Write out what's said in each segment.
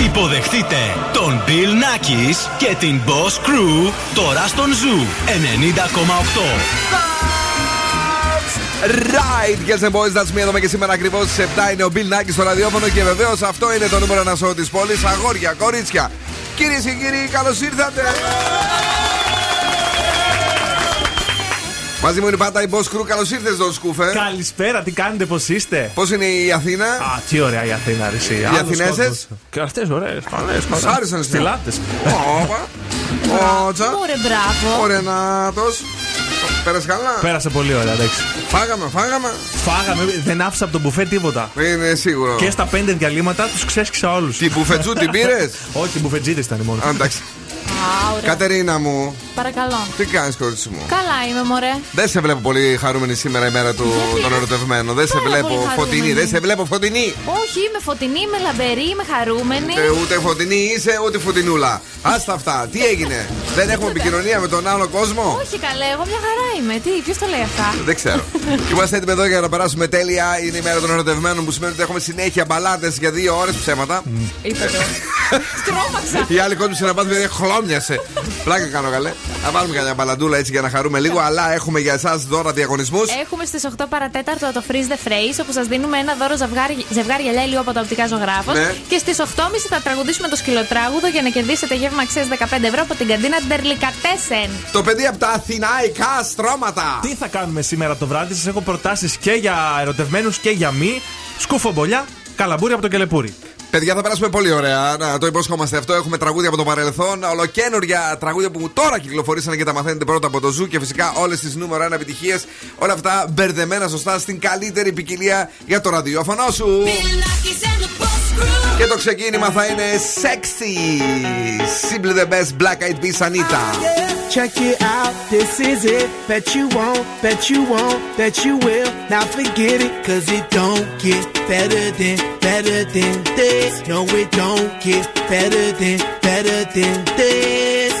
Υποδεχτείτε τον Bill Nakis και την Boss Crew τώρα στον Zoo 90,8. Right, girls and boys, that's me εδώ και σήμερα ακριβώς στις 7 είναι ο Bill Nackis στο ραδιόφωνο και βεβαίως αυτό είναι το νούμερο 1 σοου της πόλης. Αγόρια, κορίτσια. Κυρίες και κύριοι, καλώς ήρθατε. Μαζί μου είναι πάντα η Boss Crew. Καλώς ήρθες εδώ, Σκούφε. Καλησπέρα, τι κάνετε, πώς είστε; Πώς είναι η Αθήνα, Α, τι ωραία η Αθήνα, ρε, Οι Αθηνέζε. Και αυτέ ωραίες, καλέ. Σ' άρεσαν Στη λάτες. Όπα. Ότσα. Ωραία, μπράβο. Ο Ρενάτο. Πέρασε καλά; Πέρασε πολύ ωραία, εντάξει. Φάγαμε, φάγαμε. Φάγαμε, δεν άφησα από τον μπουφέ τίποτα. Είναι σίγουρο. Και στα πέντε διαλύματα τους ξέσκησα όλους. Την μπουφετζού την πήρες; Όχι, μπουφετζίδε ήταν μόνο. Α, Εντάξει. Α, ωραία. Κατερίνα μου, Παρακαλώ. τι κάνεις, κορίτσι μου; Καλά είμαι, μωρέ. Δεν σε βλέπω πολύ χαρούμενη σήμερα η μέρα του Γιατί; των ερωτευμένων. Δεν σε Πάρα βλέπω πολύ χαρούμενη. φωτεινή. Δεν σε βλέπω φωτεινή. Όχι, είμαι φωτεινή, είμαι λαμπερή, είμαι χαρούμενη. Ε, ούτε φωτεινή είσαι, ούτε φωτεινούλα. Άστα αυτά. Τι έγινε; Δεν έχουμε επικοινωνία με τον άλλο κόσμο; Όχι καλέ, εγώ μια χαρά είμαι. Τι, ποιος το λέει αυτά; Δεν ξέρω. Και είμαστε έτοιμοι εδώ για να περάσουμε τέλεια. Είναι η μέρα των ερωτευμένων που σημαίνει ότι έχουμε συνέχεια μπαλάντε για δύο ώρες ψέματα. Είπε το. Στρώμαξα. Οι άλλοι κόσμοι στην Αμπάθη δεν χλώμιασε. Πλάκα κάνω καλέ. Θα βάλουμε κανένα μπαλαντούλα έτσι για να χαρούμε λίγο. Αλλά έχουμε για εσάς δώρα διαγωνισμούς. Έχουμε στις 8 παρατέταρτο το Freeze the Phrase, όπου σας δίνουμε ένα δώρο ζευγάρι, ζευγάρι γυαλιά ηλίου από τα οπτικά ζωγράφος. Ναι. Και στις 8.30 θα τραγουδήσουμε το σκυλοτράγουδο για να κερδίσετε γεύμα αξίας 15 ευρώ από την καντίνα Ντερλικατέσεν. Το παιδί από τα αθηναϊκά στρώματα. Τι θα κάνουμε σήμερα το βράδυ, σας έχω προτάσεις και για ερωτευμένους και για μη. Σκουφομπολιά, καλαμπούρι από το κελεπούρι. Παιδιά, θα περάσουμε πολύ ωραία. Να το υποσχόμαστε αυτό. Έχουμε τραγούδια από το παρελθόν. Ολοκαίνουργια τραγούδια που τώρα κυκλοφορήσαν και τα μαθαίνετε πρώτα από το Zoo. Και φυσικά όλες τις νούμερο 1 επιτυχίες. Όλα αυτά μπερδεμένα σωστά στην καλύτερη ποικιλία για το ραδιόφωνο σου. Και το ξεκίνημα θα είναι sexy. Simply the best Black Eyed Peas Anita. Check it out, this is it. Bet you won't, bet you won't, bet you will. Now forget it, cause it don't get better than, better than this. No, it don't get better than, better than this.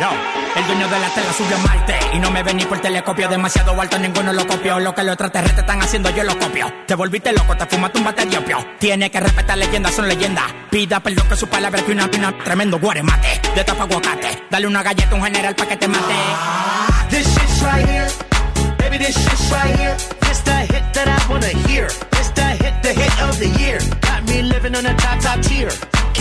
Yo, el dueño de la tela subió a Marte y no me vení por telescopio demasiado alto, ninguno lo copió. Lo que los extraterrestres están haciendo, yo lo copio. Te volviste loco, te fumaste un bate de opio. Tiene que respetar leyendas, son leyendas. Pida perdón que su palabra que una pina, tremendo guaremate. De tapa aguacate, dale una galleta a un general pa' que te mate. This shit's right here. Baby, this shit's right here. This the hit that I wanna hear. This the hit, the hit of the year. Got me living on a top, top tier.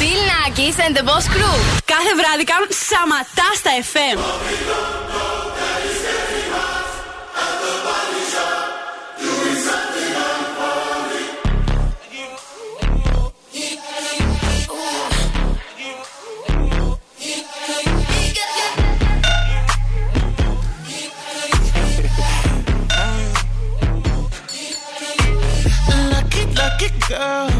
Bill Nackis and the Boss Crew. Κάθε βράδυ κάνουν σαματά στα FM. Lucky, lucky girl.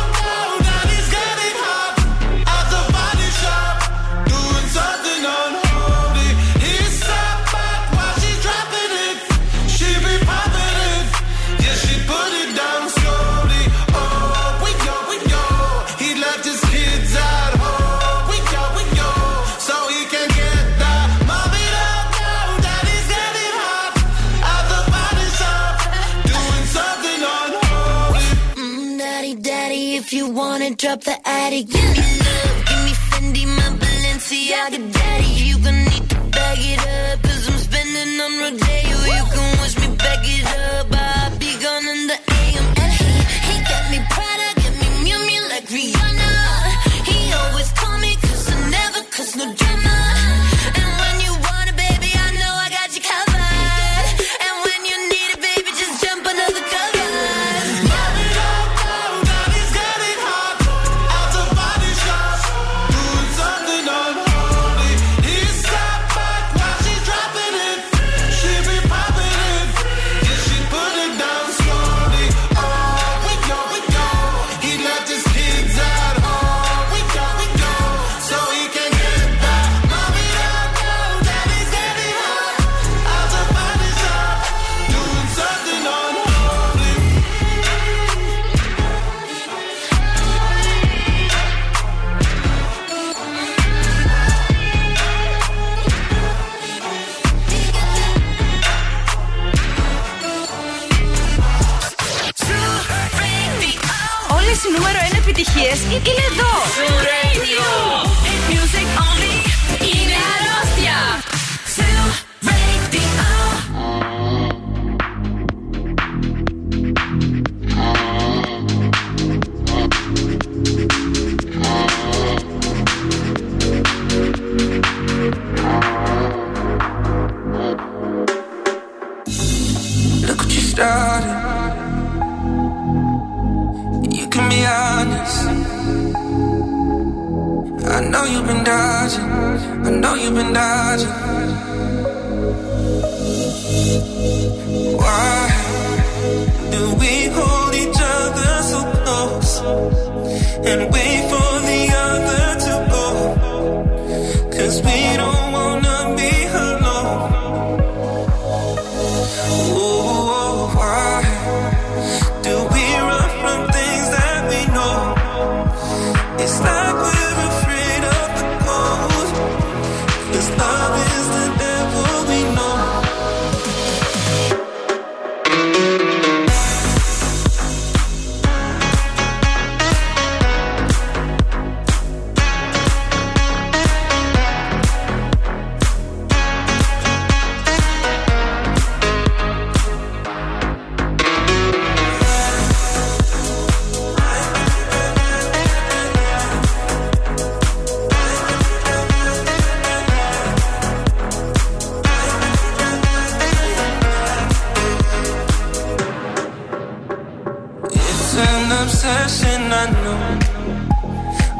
Know.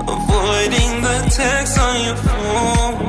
Avoiding the text on your phone.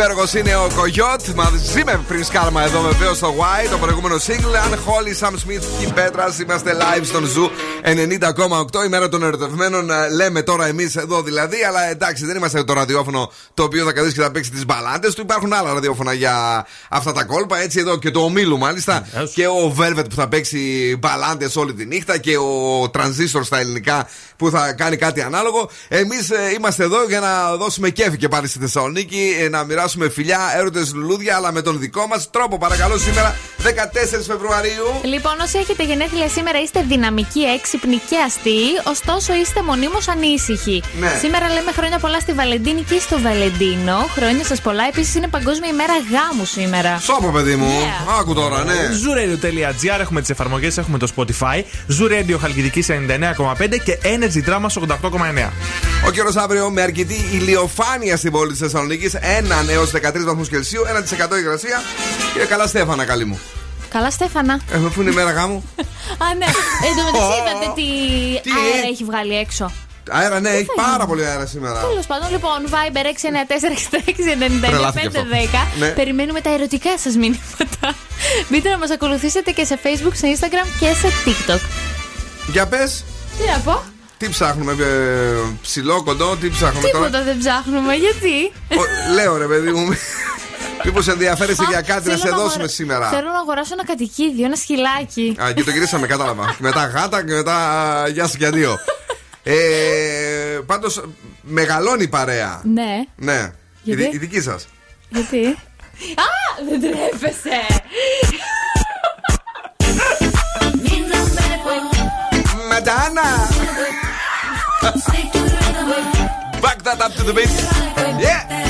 Υπέροχος, είναι ο Κογιότ. Μαζί με Prince Karma εδώ βεβαίως στο Y. Το προηγούμενο single. Αν Holly, Sam Smith και Πέτρα. Είμαστε live στον Zoo 90,8. Η μέρα των ερωτευμένων. ε, Λέμε τώρα εμείς εδώ δηλαδή. Αλλά εντάξει, δεν είμαστε το ραδιόφωνο το οποίο θα καθίσει και θα παίξει τις μπαλάντες του. Υπάρχουν άλλα ραδιόφωνα για αυτά τα κόλπα. Έτσι εδώ και το ομίλου μάλιστα. Και ο Velvet που θα παίξει μπαλάντες όλη τη νύχτα. Και ο Transistor στα ελληνικά που θα κάνει κάτι ανάλογο. Εμείς είμαστε εδώ για να δώσουμε κέφι και πάλι στη Θεσσαλονίκη. ε, Να μοιράσουμε φιλιά, έρωτες λουλούδια, αλλά με τον δικό μας τρόπο. Παρακαλώ σήμερα 14 Φεβρουαρίου. Λοιπόν, όσοι έχετε γενέθλια σήμερα είστε δυναμικοί, έξυπνοι και αστείοι, ωστόσο είστε μονίμως ανήσυχοι. Ναι. Σήμερα λέμε χρόνια πολλά στη Βαλεντίνη και στο Βαλεντίνο. Χρόνια σας πολλά. Επίσης είναι Παγκόσμια ημέρα γάμου σήμερα. Σώπο, παιδί μου. Yeah. Άκου τώρα, ναι. Zooradio.gr έχουμε τις εφαρμογές, έχουμε το Spotify. Zoo Radio Χαλκιδική 99,5 και Energy Drama 88,9. Ο καιρός αύριο με αρκετή ηλιοφάνεια στην πόλη της Θεσσαλονίκης. 1 έως 13 βαθμούς Κελσίου, 1% υγρασία. Και καλά, Στέφανα, καλή μου. Καλά, Στέφανα. Ε, αφού είναι η μέρα γάμου. Α, ναι. Εν τω μεταξύ, Ω, είδατε τι τι, αέρα ε; έχει βγάλει έξω. Αέρα, ναι, έχει θα πάρα γίνει; πολύ αέρα σήμερα. Τέλος πάντων, λοιπόν, Viber 694 Τρελάθηκε αυτό. 699 Ναι. Περιμένουμε τα ερωτικά σας μηνύματα. Μπείτε να μας ακολουθήσετε και σε Facebook, σε Instagram και σε TikTok. Για πες, Τι να πω, τι ψάχνουμε, ε, ψηλό, κοντό, τι ψάχνουμε τώρα; Τίποτα δεν ψάχνουμε, γιατί; Ο- Λέω ρε παιδί μου. Μήπως ενδιαφέρεσαι για κάτι να Θέλω σε αγορα- δώσουμε σήμερα; Θέλω να αγοράσω ένα κατοικίδιο, ένα σκυλάκι. Α, και το γυρίσαμε, κατάλαβα. Και μετά γάτα και μετά α, γεια σου για δύο. Ε, Πάντως μεγαλώνει η παρέα. Ναι, Ναι. Η, Γιατί; δι- η δική σας. γιατί; Α, δεν τρέπεσαι. Madonna! Back that up to the beat. Yeah!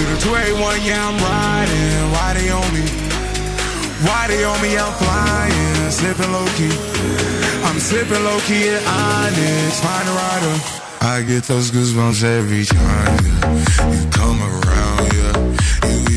through the 281, yeah, I'm riding. Why they on me? Why they on me? I'm flying, slipping low key. I'm slipping low key at Onyx, find a rider. I get those goosebumps every time, yeah. You come around, yeah. You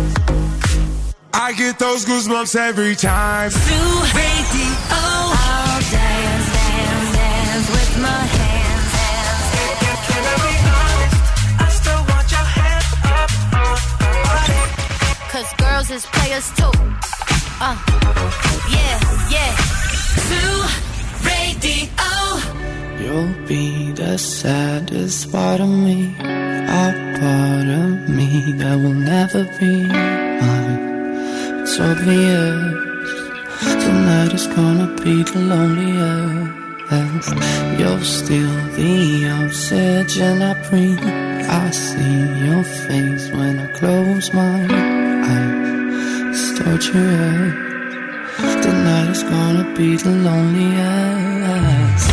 I get those goosebumps every time. Radio. I'll dance, dance, dance with my hands. hands. Can I be honest? I still want your hands up. Cause girls is players too. Uh, yeah, yeah. To radio. You'll be the saddest part of me, a part of me that will never be mine. It's obvious tonight is gonna be the loneliest. You're still the oxygen I breathe. I see your face when I close my eyes. It's torturous. Tonight is gonna be the loneliest.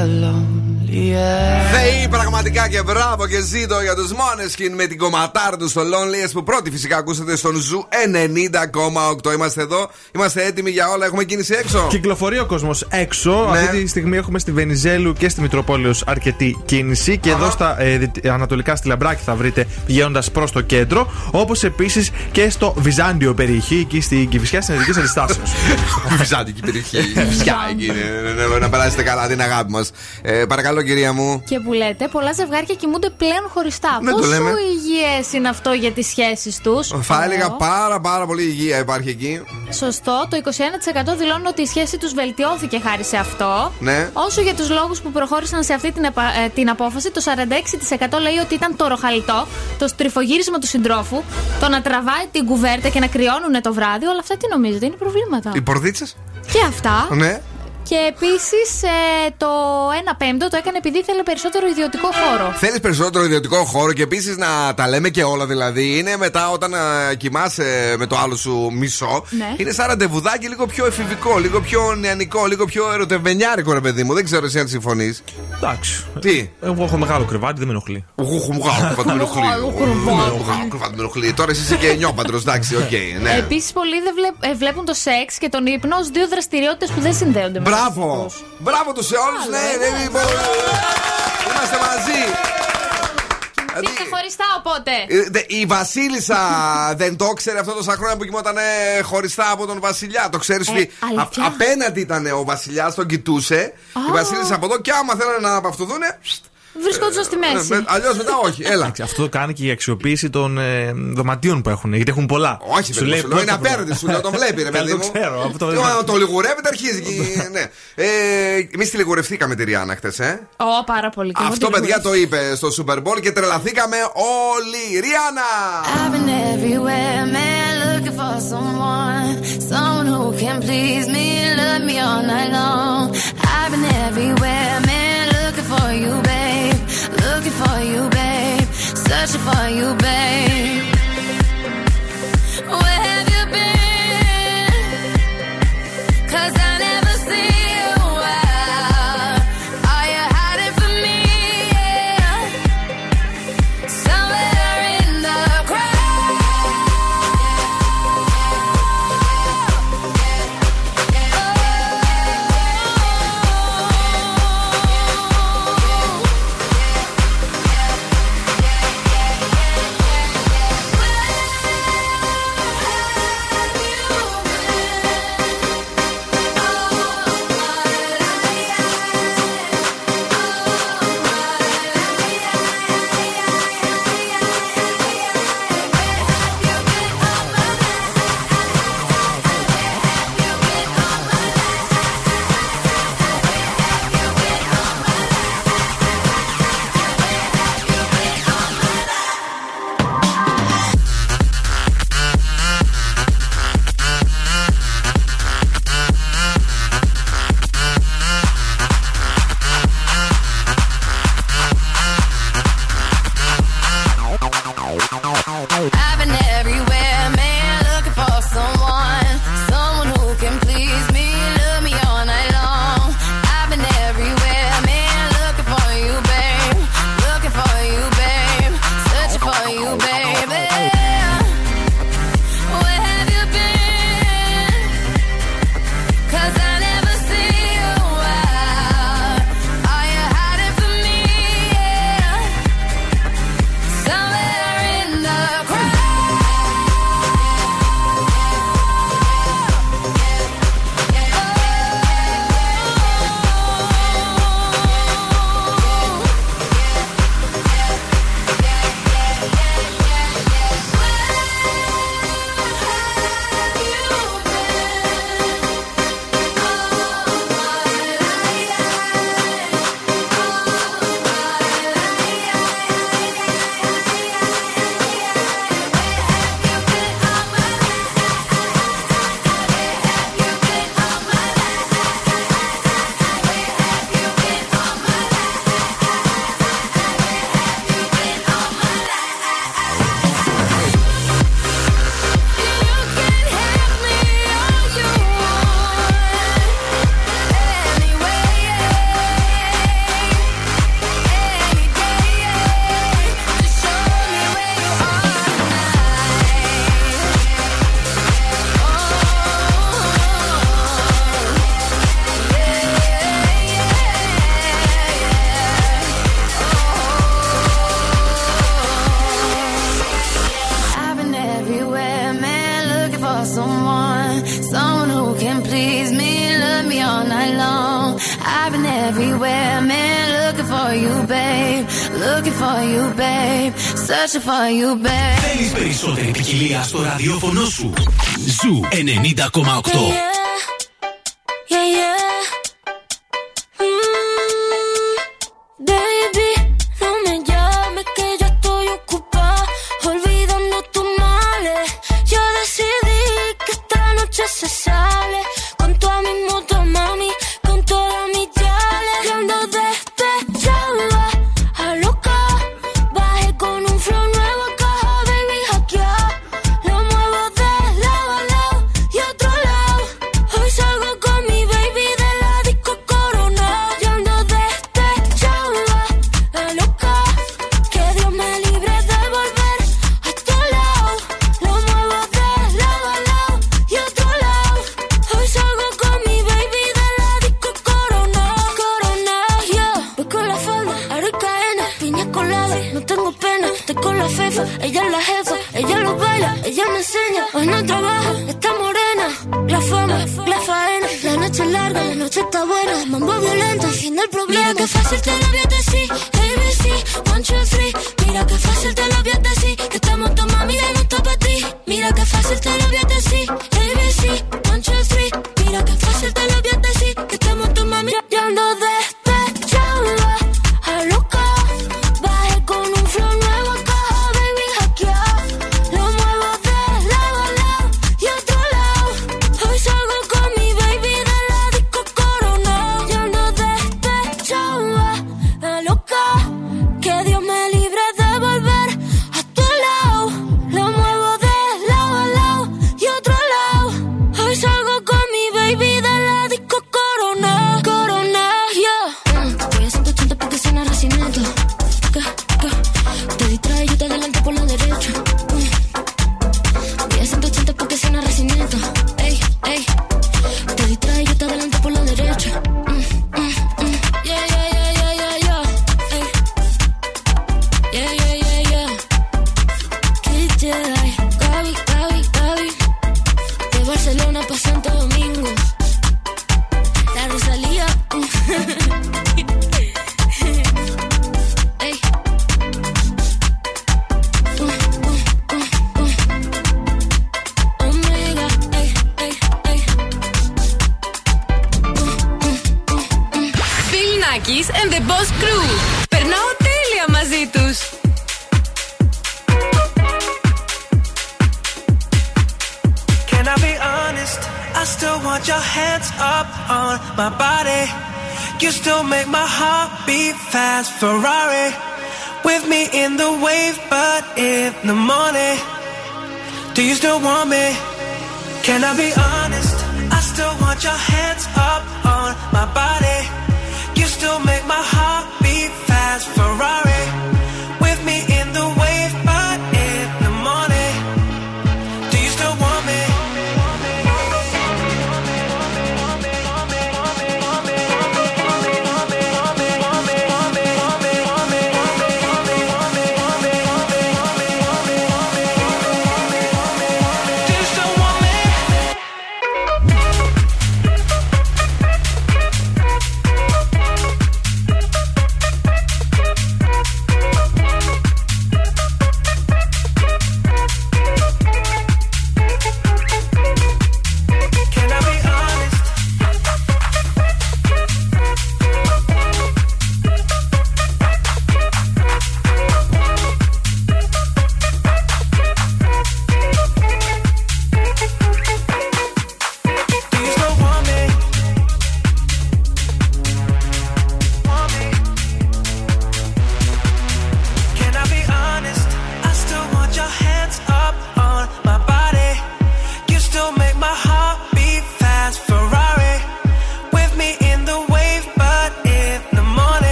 alone the loneliest. Θεοί πραγματικά και μπράβο και ζήτω για τους Måneskin με την κομματάρα τους στο Loneliest που πρώτη φυσικά ακούσατε στον Zoo 90,8. Είμαστε εδώ, είμαστε έτοιμοι για όλα, έχουμε κίνηση έξω. Κυκλοφορεί ο κόσμος έξω. Ναι. Αυτή τη στιγμή έχουμε στη Βενιζέλου και στη Μητροπόλεως αρκετή κίνηση. Και εδώ στα ε, δυτ- ανατολικά στη Λαμπράκη θα βρείτε πηγαίνοντας προς το κέντρο. Όπως επίσης και στο Βυζάντιο περιοχή, εκεί στην Κηφισιά στην Εθνικής Αντιστάσεως. Βυζάντικη περιοχή. Φυσικά εκεί είναι. Ναι, ναι, Να περάσετε καλά, την αγάπη μας. Παρακαλώ, κυρία μου. Και που λέτε, πολλά ζευγάρια κοιμούνται πλέον χωριστά. Ναι, το Πόσο λέμε. υγιές είναι αυτό για τις σχέσεις τους. Θα έλεγα πάρα πάρα πολύ υγεία υπάρχει εκεί. Σωστό, το 21% δηλώνουν ότι η σχέση τους βελτιώθηκε χάρη σε αυτό. Ναι. Όσο για τους λόγους που προχώρησαν σε αυτή την, επα- ε, την απόφαση, το 46% λέει ότι ήταν το ροχαλιτό, το στριφογύρισμα του συντρόφου, το να τραβάει την κουβέρτα και να κρυώνουν το βράδυ. Όλα αυτά τι νομίζετε, είναι προβλήματα. Οι πορδίτσες. Και αυτά. Ναι. Και επίσης το 1 πέμπτο το έκανε επειδή ήθελε περισσότερο ιδιωτικό χώρο. Θέλεις περισσότερο ιδιωτικό χώρο και επίσης να τα λέμε και όλα δηλαδή. Είναι μετά όταν α, κοιμάσαι με το άλλο σου μισό. Ναι. Είναι σαν ραντεβουδάκι λίγο πιο εφηβικό, λίγο πιο νεανικό, λίγο πιο ερωτευμένιάρικο ρε παιδί μου. Δεν ξέρω εσύ αν συμφωνείς. Εντάξει. Τι; Εγώ έχω μεγάλο κρεβάτι, δεν με ενοχλεί. Εγώ έχω μεγάλο κρεβάτι με ενοχλεί. Μεγάλο κρεβάτι με ενοχλεί. Τώρα εσύ είσαι και νιόπαντρος, εντάξει, οκ. ναι. Επίσης, πολλοί δεν βλέ- ε, βλέπουν το σεξ και τον ύπνο ως δύο δραστηριότητες που δεν συνδέονται με Μπράβο! Μπράβο τους σε όλους, ναι, ναι, λοιπόν. Είμαστε μαζί. Δηλαδή, Είστε χωριστά οπότε. ε, δε- Η Βασίλισσα δεν το ξέρει αυτό τόσα χρόνια που κοιμόταν ε, χωριστά από τον Βασιλιά. Το ξέρεις Ε, ότι αλήθεια; απέναντι ήταν ο Βασιλιάς, τον κοιτούσε. Η Βασίλισσα από εδώ και άμα θέλανε να απαυτοδούνε βρισκόντουσαν στη μέση. Ε, Αλλιώς μετά όχι. Ε, Έλα. Αυτό κάνει και η αξιοποίηση των ε, δωματίων που έχουν. Γιατί έχουν πολλά. Όχι, σου λέει, σου είναι απέραντη. Σου λέω, τον βλέπει. Ρε, παιδί ξέρω. Αυτό... το λιγουρεύεται, αρχίζει. ναι. ε, Εμείς τη λιγουρευθήκαμε τη Ριάννα χτες. Ε. Ω, πάρα πολύ. Αυτό, παιδιά, το είπε στο Super Bowl και τρελαθήκαμε όλοι. Ριάννα! I've been everywhere, man, looking for someone. Someone who can please me, love me all night long. I've been everywhere, man, looking for you, babe. for you, babe. Searching for you, babe. Where you. Θέλεις περισσότερη ποικιλία στο ραδιόφωνο σου; Zoo 90,8. Ella lo baila, ella me enseña. Hoy no trabaja, está morena. La fama, la faena. La noche es larga, la noche está buena. Mambo violento, fin del problema. Mira que fácil te lo vio. ABC, one, two, three. Mira que fácil te lo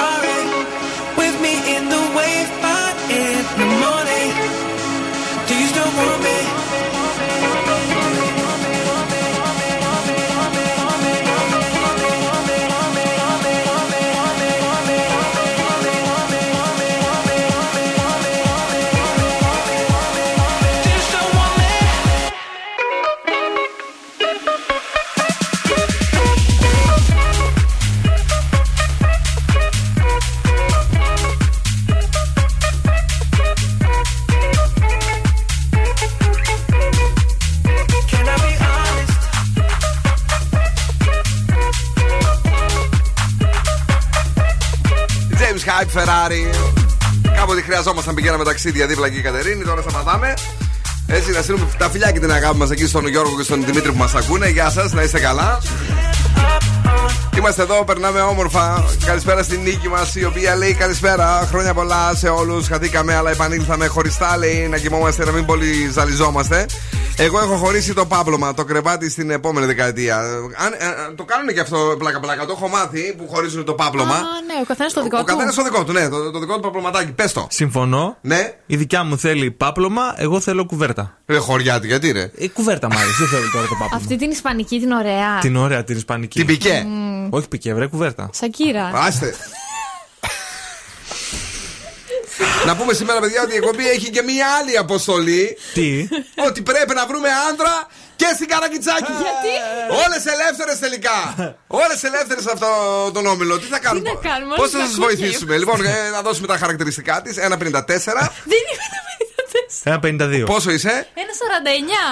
otra. Hype Ferrari. Κάποτε χρειαζόμασταν πηγαίναμε ταξίδια δίπλα και η Κατερίνη, τώρα σταματάμε. Έτσι, να στείλουμε τα φιλιά και την αγάπη μας εκεί στον Γιώργο και στον Δημήτρη που μας ακούνε. Γεια σας, να είστε καλά. Είμαστε εδώ, περνάμε όμορφα. Καλησπέρα στην νίκη μας, η οποία λέει καλησπέρα. Χρόνια πολλά σε όλους. Χαθήκαμε, αλλά επανήλθαμε χωριστά. Λέει να κοιμόμαστε, να μην πολύ ζαλιζόμαστε. Εγώ έχω χωρίσει το πάπλωμα, το κρεβάτι στην επόμενη δεκαετία. Αν, ε, το κάνουν και αυτό πλάκα-πλάκα. Το έχω μάθει που χωρίζουν το πάπλωμα. Α, ναι, ο καθένας το δικό Ο του. καθένας το δικό του, ναι, το, το δικό του παπλωματάκι. Πες το. Συμφωνώ. Ναι. Η δικιά μου θέλει πάπλωμα, εγώ θέλω κουβέρτα. Ρε χωριάτη, γιατί ρε. Ε, κουβέρτα μάλιστα, δεν θέλω τώρα το πάπλωμα. Αυτή την Ισπανική την ωραία. Την ωραία, την Ισπανική. Την πικέ. Όχι πικέ, βρε κουβέρτα. Σακύρα. Άστε. Να πούμε σήμερα, παιδιά, ότι η εκπομπή έχει και μία άλλη αποστολή. Τι; Ότι πρέπει να βρούμε άντρα και στην Καρακιτσάκη. Γιατί; Όλες ελεύθερες τελικά. Όλες ελεύθερες σε αυτό τον όμιλο. Τι θα κάνουμε; να κάνουμε, Πώς όλες θα να σας ακούνε. βοηθήσουμε; λοιπόν, ε, να δώσουμε τα χαρακτηριστικά της. 1,54. Δεν είμαι Ένα 52. Πόσο είσαι;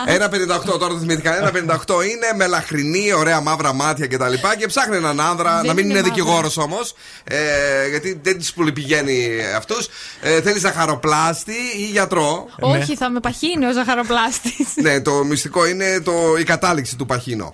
Ένα 49. 1,58 τώρα το θυμήθηκα. 1,58 είναι μελαχρινή, ωραία μαύρα μάτια κτλ. Και, και ψάχνει έναν άνδρα, Δεν να μην είναι είναι μαύρα. δικηγόρος όμως. Ε, γιατί δεν του πολύ πηγαίνει αυτού. Ε, Θέλεις ζαχαροπλάστη ή γιατρό; Όχι, θα με παχύνει ο ζαχαροπλάστη. ναι, το μυστικό είναι το, η κατάληξη του παχύνο.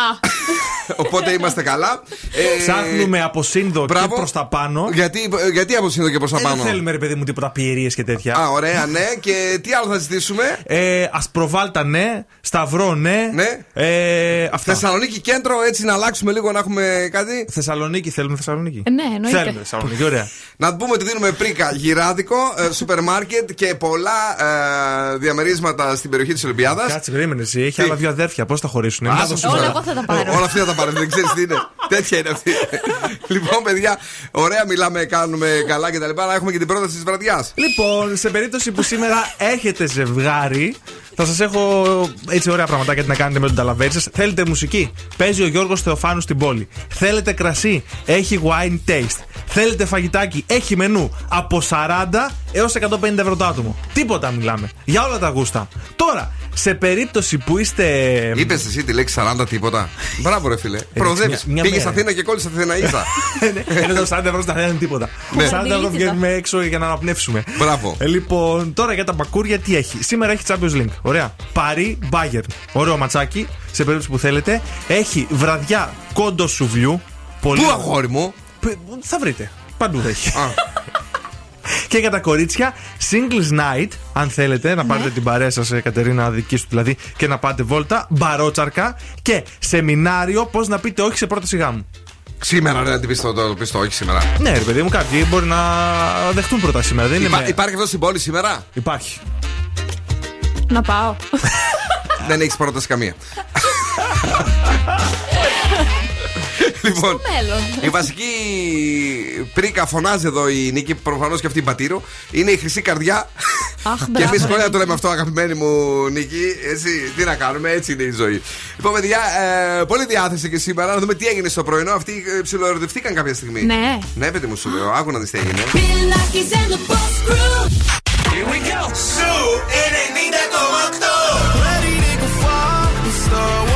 Οπότε είμαστε καλά. Ε, Ψάχνουμε από σύνδο και μπράβο. προς τα πάνω. Γιατί, γιατί από σύνδο και προς τα Ε, πάνω; Δεν θέλουμε, ρε παιδί μου, τίποτα πιερίες και τέτοια. Α, ωραία, ναι. Και τι άλλο θα ζητήσουμε; Ε, Ασπροβάλτα, ναι. Σταυρό, ναι. Ναι. Ε, αυτά. Θεσσαλονίκη κέντρο, έτσι να αλλάξουμε λίγο να έχουμε κάτι. Θεσσαλονίκη, θέλουμε Θεσσαλονίκη. Ε, ναι, εννοείται. Θέλουμε Θεσσαλονίκη, ωραία. Να πούμε ότι δίνουμε πρίκα γυράδικο, ε, σούπερ μάρκετ και πολλά ε, διαμερίσματα στην περιοχή της Ολυμπιάδας. Κάτσε, περίμενε εσύ. Έχει άλλα δύο αδέρφια. Πώς θα χωρίσουν. Άσε Εμάς θα σου Όλα τώρα. εγώ θα τα πάρω. Όλα αυτά θα τα πάρω, δεν ξέρεις τι είναι. Τέτοια είναι αυτή. λοιπόν, παιδιά, ωραία μιλάμε, κάνουμε καλά κτλ. Αλλά έχουμε και την πρόταση της βραδιάς. Λοιπόν, σε περίπτωση που σήμερα έχετε ζευγάρι, θα σας έχω έτσι ωραία πραγματάκια να κάνετε με τον ταλαβέρι σα. Θέλετε μουσική, παίζει ο Γιώργος Θεοφάνους στην πόλη. Θέλετε κρασί, έχει wine taste. Θέλετε φαγητάκι, έχει μενού από 40 έως 150 ευρώ το άτομο. Τίποτα μιλάμε. Για όλα τα γούστα. Τώρα, σε περίπτωση που είστε. Είπες εσύ τη λέξη 40 τίποτα. Μπράβο, ρε φίλε. Προοδεύει. μια- μια Πήγες μέρα. Αθήνα και κόλλησες Αθήνα ίσα. Είναι το 40 ευρώ στα δεν είναι τίποτα. Ναι. 40 ευρώ Αντιλήθηκα. βγαίνουμε έξω για να αναπνεύσουμε. Μπράβο. Ε, λοιπόν, τώρα για τα μπακούρια τι έχει. Σήμερα έχει Champions League. Ωραία. Παρί Bayern. Ωραίο ματσάκι. Σε περίπτωση που θέλετε. Έχει βραδιά κόντο σουβλιού. Πολύ Πού αγόρι μου; Π- Θα βρείτε. Παντού θα έχει. Α. Και για τα κορίτσια, Singles Night, αν θέλετε, Ναι. να πάρετε την παρέα σας, Κατερίνα, δική σου δηλαδή, και να πάτε βόλτα, μπαρότσαρκα και σεμινάριο πώς να πείτε όχι σε πρόταση γάμου. Σήμερα ρε, να την πει το, το, πεις το όχι σήμερα. Ναι, ρε παιδί μου, κάποιοι μπορεί να δεχτούν πρόταση σήμερα. Δεν είναι Υπά- με- Υπάρχει αυτός στην πόλη σήμερα; Υπάρχει. Να πάω. Δεν έχεις πρόταση καμία. λοιπόν, Μέλλον. η βασική πρίκα φωνάζει εδώ η Νίκη, προφανώς και αυτή η πατήρο. Είναι η χρυσή καρδιά. Αχ, και μπράβο. εμεί χρόνια το λέμε αυτό, αγαπημένη μου Νίκη. Έτσι, τι να κάνουμε, έτσι είναι η ζωή. Λοιπόν, παιδιά, ε, πολύ διάθεση και σήμερα να δούμε τι έγινε στο πρωινό. Αυτοί ε, ψιλοερωτηθήκαν κάποια στιγμή. Ναι. Ναι, παιδί μου, σου λέω, άκου να δεις τι έγινε. Bill Nackis and the Boss Crew. Here we go. Su 90,8. Ready to go far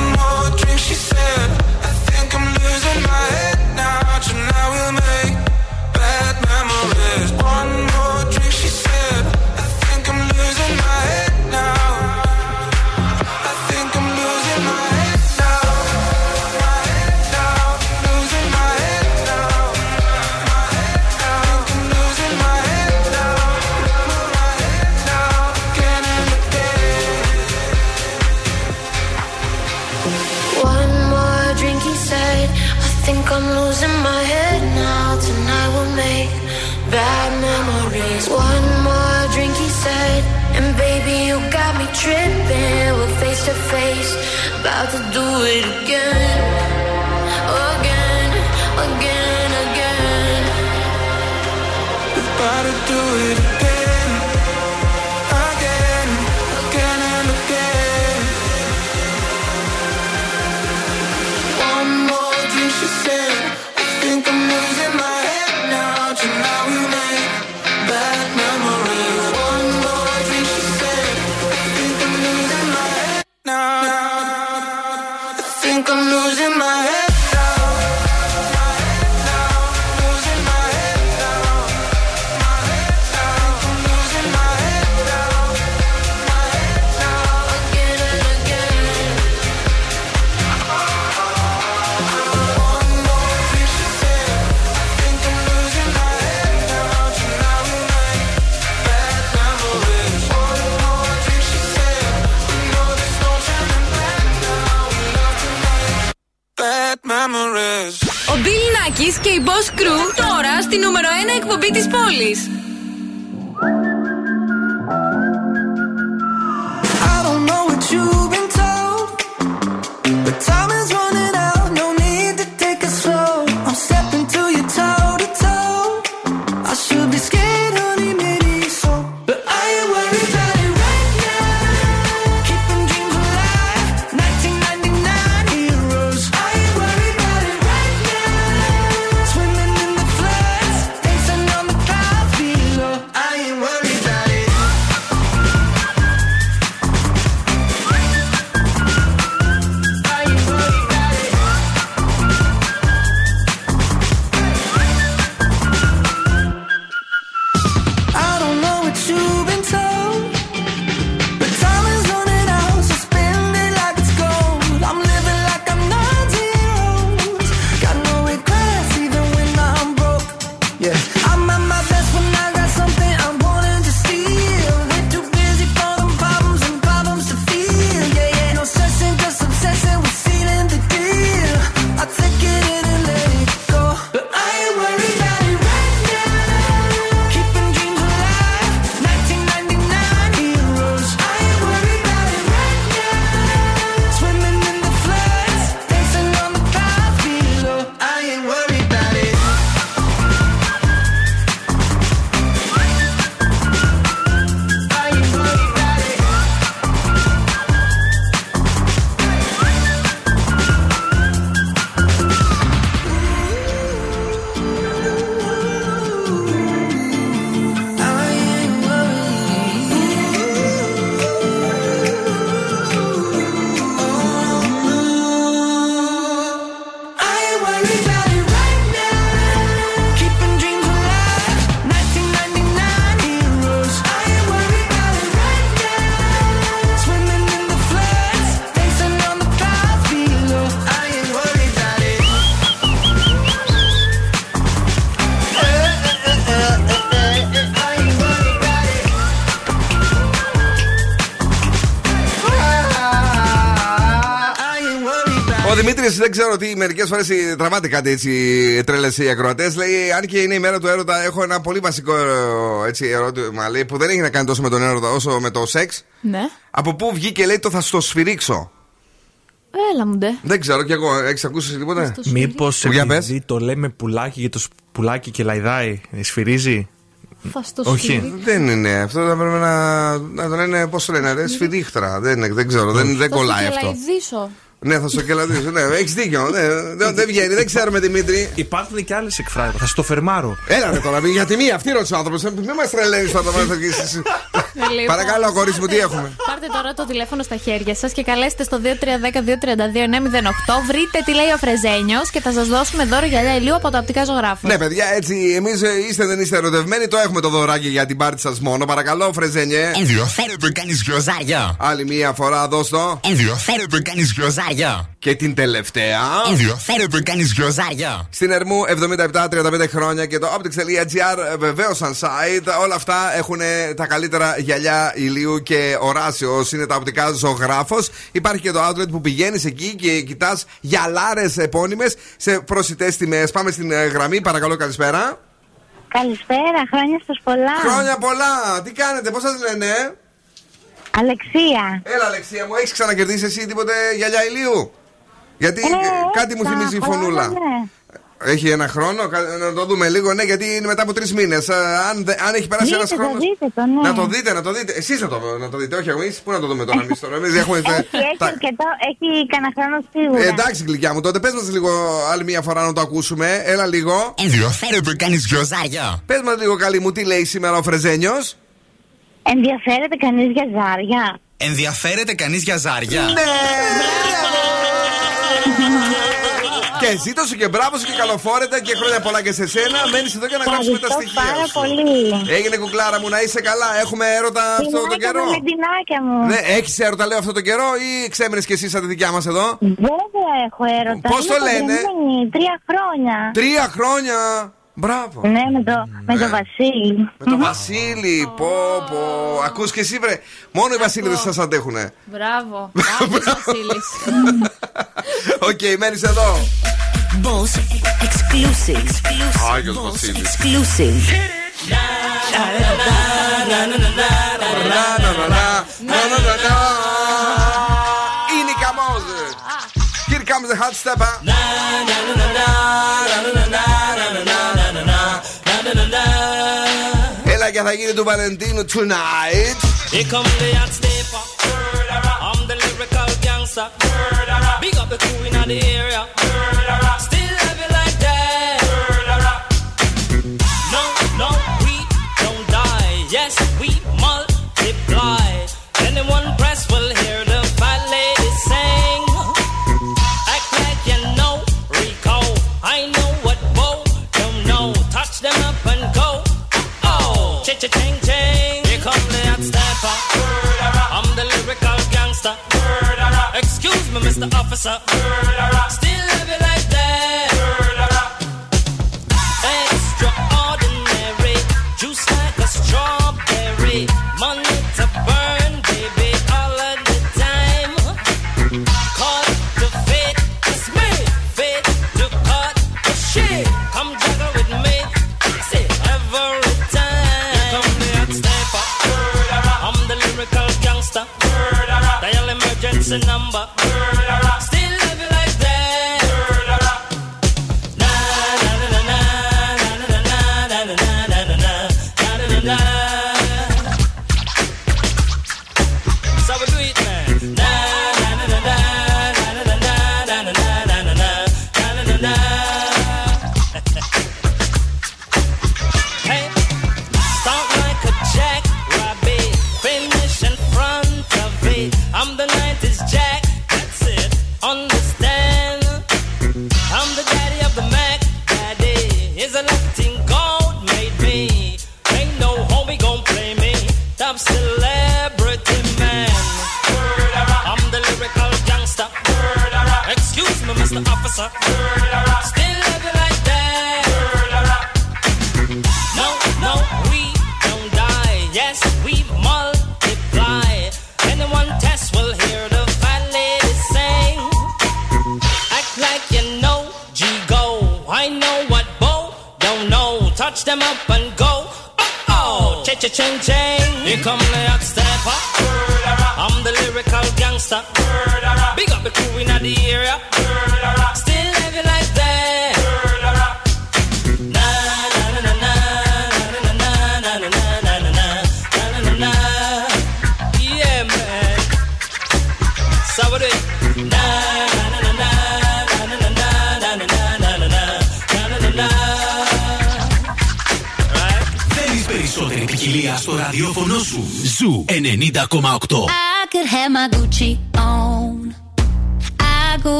tripping. We're face to face, about to do it again. Again, εκπομπή της πόλης. Δεν ξέρω τι μερικές φορές τραβάται κάτι έτσι τρέλες οι ακροατές. Λέει, αν και είναι η μέρα του έρωτα, έχω ένα πολύ βασικό ε, έτσι, ερώτημα λέει, που δεν έχει να κάνει τόσο με τον έρωτα όσο με το σεξ. Ναι. Από πού βγήκε λέει το θα στο σφυρίξω. Έλα μου ντε. Δεν ξέρω κι εγώ, έχεις ακούσει τίποτα; Μήπως Για πες. επειδή το λέμε πουλάκι και το σ- πουλάκι και λαϊδάει, σφυρίζει; Θα στο Όχι. σφυρίξω. Δεν είναι αυτό. Θα πρέπει να, να το λένε, πώς το λένε, ρε, σφυρίχτρα. Δεν, δεν ξέρω, δεν, δεν Θα κολλάει στο αυτό. κελαϊδίσω. Ναι, θα στο κελαδίσω. Ναι, έχεις δίκιο. Ναι, δεν, δεν βγαίνει, δεν ξέρουμε Δημήτρη. Υπάρχουν και άλλες εκφράσεις. Θα στο φερμάρω. Έλα ρε τώρα, για τη μία, αυτή ρώτησε ο άνθρωπος. Μην μας τρελαίνεις τώρα. θα αρχίσεις. Λοιπόν, Παρακαλώ, κορίτσι μου, τι έχουμε; Πάρτε τώρα το τηλέφωνο στα χέρια σας και καλέστε στο 2310-232-908. Βρείτε τι λέει ο Φρεζένιος και θα σας δώσουμε δώρο γυαλιά ηλίου από τα οπτικά ζωγράφου. Ναι, παιδιά, έτσι, εμείς είστε δεν είστε ερωτευμένοι, το έχουμε το δωράκι για την πάρτι σας μόνο. Παρακαλώ, Φρεζένιε. Ενδιαφέρεται κανεί γιοζάρια. Άλλη μία φορά, δώσ' το. Ενδιαφέρεται κανεί γιοζάρια. Και την τελευταία. Ενδιαφέρεται κανεί γιοζάρια. Στην Ερμού 77-35 χρόνια και το optics.gr βεβαίως σαν site. Όλα αυτά έχουν τα καλύτερα γυαλιά ηλίου και οράσιο. Είναι τα οπτικά ζωγράφος. Υπάρχει και το outlet που πηγαίνεις εκεί και κοιτάς γυαλάρες επώνυμες σε προσιτές τιμές. Πάμε στην ε, γραμμή, παρακαλώ, καλησπέρα. Καλησπέρα, χρόνια σας πολλά. Χρόνια πολλά! Τι κάνετε, πώς σας λένε, Αλεξία. Έλα, Αλεξία μου, έχεις ξανακερδίσει εσύ τίποτε γυαλιά ηλίου; Γιατί Ε, ε, κάτι μου τα θυμίζει η χρόνια, φωνούλα. ναι. Έχει ένα χρόνο, κα- να το δούμε λίγο, ναι, γιατί είναι μετά από τρεις μήνες. Αν, δε- αν έχει περάσει Δείτε ένας το, χρόνο. δείτε το, ναι. Να το δείτε, να το δείτε. Εσείς να το, να το δείτε, όχι εμείς. Πού να το δούμε τώρα εμείς τώρα; Εμείς έχουμε. Έχει, έχει τα- αρκετό, έχει κανένα χρόνο σίγουρα. Ε, εντάξει, γλυκιά μου, τότε πες μας λίγο άλλη μια φορά να το ακούσουμε. Έλα λίγο. Ενδιαφέρεται κανεί γιοζάρια. Πες μας λίγο, καλή μου, τι λέει σήμερα ο Φρεζένιος; Ενδιαφέρεται κανείς για ζάρια; Ενδιαφέρεται κανείς για ζάρια; Ναι! Και ζήτω σου και μπράβο σου και καλοφόρετα και χρόνια πολλά και σε σένα. Μένεις εδώ για να γράψουμε τα Ευχαριστώ στοιχεία. πάρα σου. πολύ. Έγινε κουκλάρα μου, να είσαι καλά. Έχουμε έρωτα αυτό τον Φιλάκια καιρό. με λεντινάκια μου. Ναι, έχεις έρωτα, λέω αυτό τον καιρό ή ξέμενες κι εσύ σαν τη δικιά μας εδώ; Βέβαια έχω έρωτα. Πώς Είμαι το λένε; παντρεμένη, Τρία χρόνια. Τρία χρόνια. Μπράβο. Ναι, με το, με το Βασίλη. Με το Βασίλη, πω, πω. Άκου και εσύ, βρε. Μόνο οι Βασίλη δεν σας αντέχουνε. Μπράβο. Μπράβο, Βασίλη. Οκ, μένει εδώ. Boss exclusive. Άγιος Βασίλης. Exclusive. Ini Kamoze. Here comes the hot stepper. I give you to Valentino tonight. Here come the hot stepper. I'm the lyrical gangster. Big up the crew in the area. Mister. Excuse me, Mr. Officer.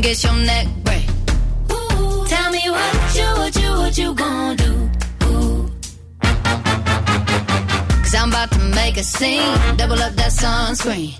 and get your neck break. Ooh, tell me what you, what you, what you gonna do? Ooh. Cause I'm about to make a scene, double up that sunscreen.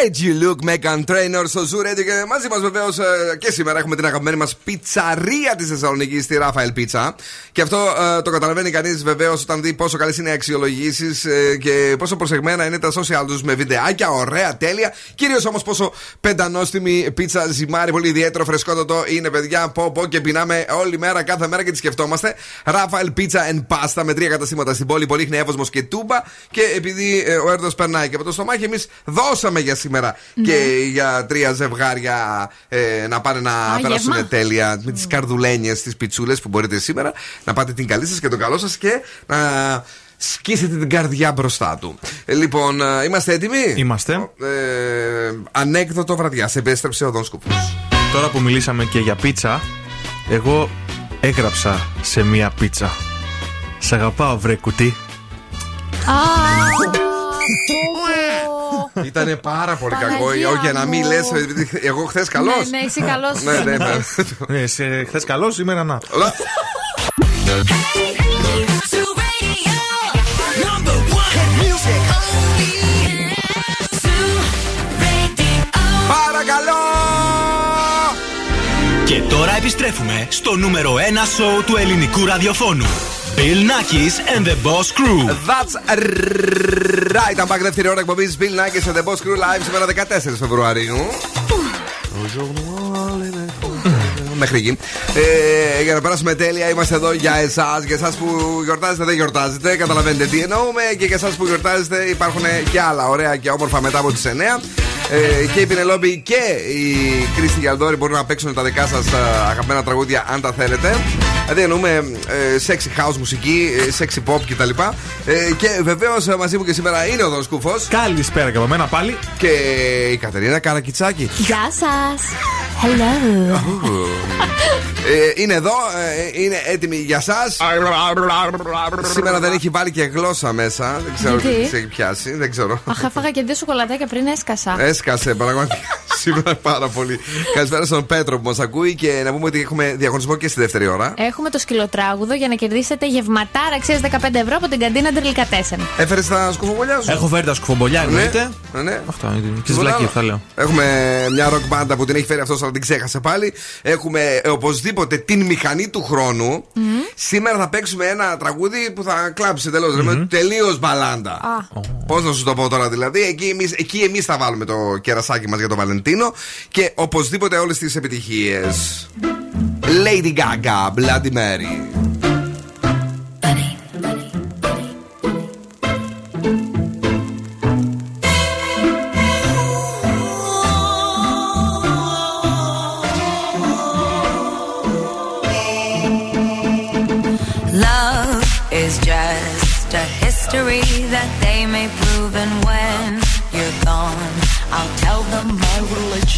Είναι η Καμόζε. Great you look, Megan Trainor; Στο Zoo Radio και μαζί μας βεβαίως και σήμερα έχουμε την αγαπημένη μας πιτσαρία της Θεσσαλονίκη, τη Rafael Pizza. Και αυτό ε, το καταλαβαίνει κανείς βεβαίως όταν δει πόσο καλές είναι οι αξιολογήσεις ε, και πόσο προσεγμένα είναι τα social τους με βιντεάκια, ωραία, τέλεια. Κυρίως όμως πόσο πεντανόστιμη πίτσα ζυμάρι, πολύ ιδιαίτερο, φρεσκότατο είναι, παιδιά. Πω, πω και πεινάμε όλη μέρα, κάθε μέρα και τη σκεφτόμαστε. Rafael Pizza and Pasta με τρία καταστήματα στην πόλη, Πολύχνη, Εύωσμο και Τούμπα. Και επειδή ε, ο έρδο περνάει και από το στομάχι, εμείς δώσαμε για σήμερα Ναι. και για τρία ζευγάρια ε, να πάνε να Α, περάσουν γεύμα. τέλεια με τι καρδουλένιε, τι πιτσούλε που μπορείτε σήμερα να πάτε την καλή σα και το καλό σα και να σκίσετε την καρδιά μπροστά του. Ε, λοιπόν, ε, είμαστε έτοιμοι. Είμαστε. Ε, ανέκδοτο βραδιά. Σε επέστρεψε ο Δον Σκούπος. Τώρα που μιλήσαμε και για πίτσα, εγώ έγραψα σε μία πίτσα. Σ' αγαπάω, βρε κουτί. Ήτανε πάρα πολύ κακό. Παναγία Όχι, για να μην μου. λες. Εγώ χθες καλός. Ναι, ναι, εσύ καλός. ναι, ναι, ναι. Ναι, σε χθες καλός, σήμερα να. Παρακαλώ! Και τώρα επιστρέφουμε στο νούμερο 1 σοου του ελληνικού ραδιοφώνου. Bill Nackis and the Boss Crew. That's right. I'm back δεύτερη ώρα εκπομπής Bill Nackis and the Boss Crew Live σήμερα 14 Φεβρουαρίου. Μέχρι εκεί. Ε, για να περάσουμε τέλεια, είμαστε εδώ για εσάς. Για εσάς που γιορτάζετε, δεν γιορτάζετε. Καταλαβαίνετε τι εννοούμε. Και για εσάς που γιορτάζετε, υπάρχουν και άλλα ωραία και όμορφα μετά από τις 9. Ε, και η Πινελόμπη και η Κρίστη Γιαλδόρη μπορούν να παίξουν τα δικά σας αγαπημένα τραγούδια αν τα θέλετε. Δηλαδή εννοούμε ε, sexy house μουσική, ε, sexy pop κτλ. Ε, και βεβαίως μαζί μου και σήμερα είναι ο Δον Σκούφο. Καλησπέρα και από μένα πάλι. Και η Κατερίνα Καρακιτσάκη. Γεια σας. Hello. Ε, είναι εδώ, ε, είναι έτοιμη για σας Σήμερα δεν έχει βάλει και γλώσσα μέσα. Δεν ξέρω τι Γιατί; της έχει πιάσει. Δεν ξέρω. Αχ, έφαγα και δύο σοκολατάκια πριν έσκασα. Έσκασε πραγματικά σήμερα πάρα πολύ. Καλησπέρα στον Πέτρο που μας ακούει και να πούμε ότι έχουμε διαγωνισμό και στη δεύτερη ώρα. Έχουμε το σκυλοτράγουδο για να κερδίσετε γευματάρα αξία 15 ευρώ από την καντίνα Τριλικατέσεν. Έφερες τα σκουφομπολιά σου; Έχω φέρει τα σκουφομπολιά, εννοείται. Ναι, ναι. Αυτό είναι. Και Τίποτα ζλακή, άλλο. αυτά λέω. Έχουμε μια ροκ μπάντα που την έχει φέρει αυτός, αλλά την ξέχασε πάλι. Έχουμε ε, οπωσδήποτε την μηχανή του χρόνου. Σήμερα θα παίξουμε ένα τραγούδι που θα κλάψει τελείω. Τελείως μπαλάντα. Α. Πώς να σου το πω τώρα δηλαδή. Εκεί εμείς εκεί εμείς θα βάλουμε το κερασάκι μας για τον Βαλεντίνο. Και οπωσδήποτε όλες τις επιτυχίες. Lady Gaga, Bloody Mary.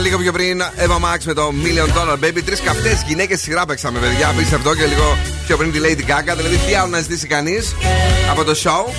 Λίγο πιο πριν. Eva Max με το Million Dollar Baby. Τρεις καυτές γυναίκες σειρά παίξαμε, παιδιά. Απίστευτο και λίγο πιο πριν τη Lady Gaga. Δηλαδή, τι άλλο να ζητήσει κανείς από το show.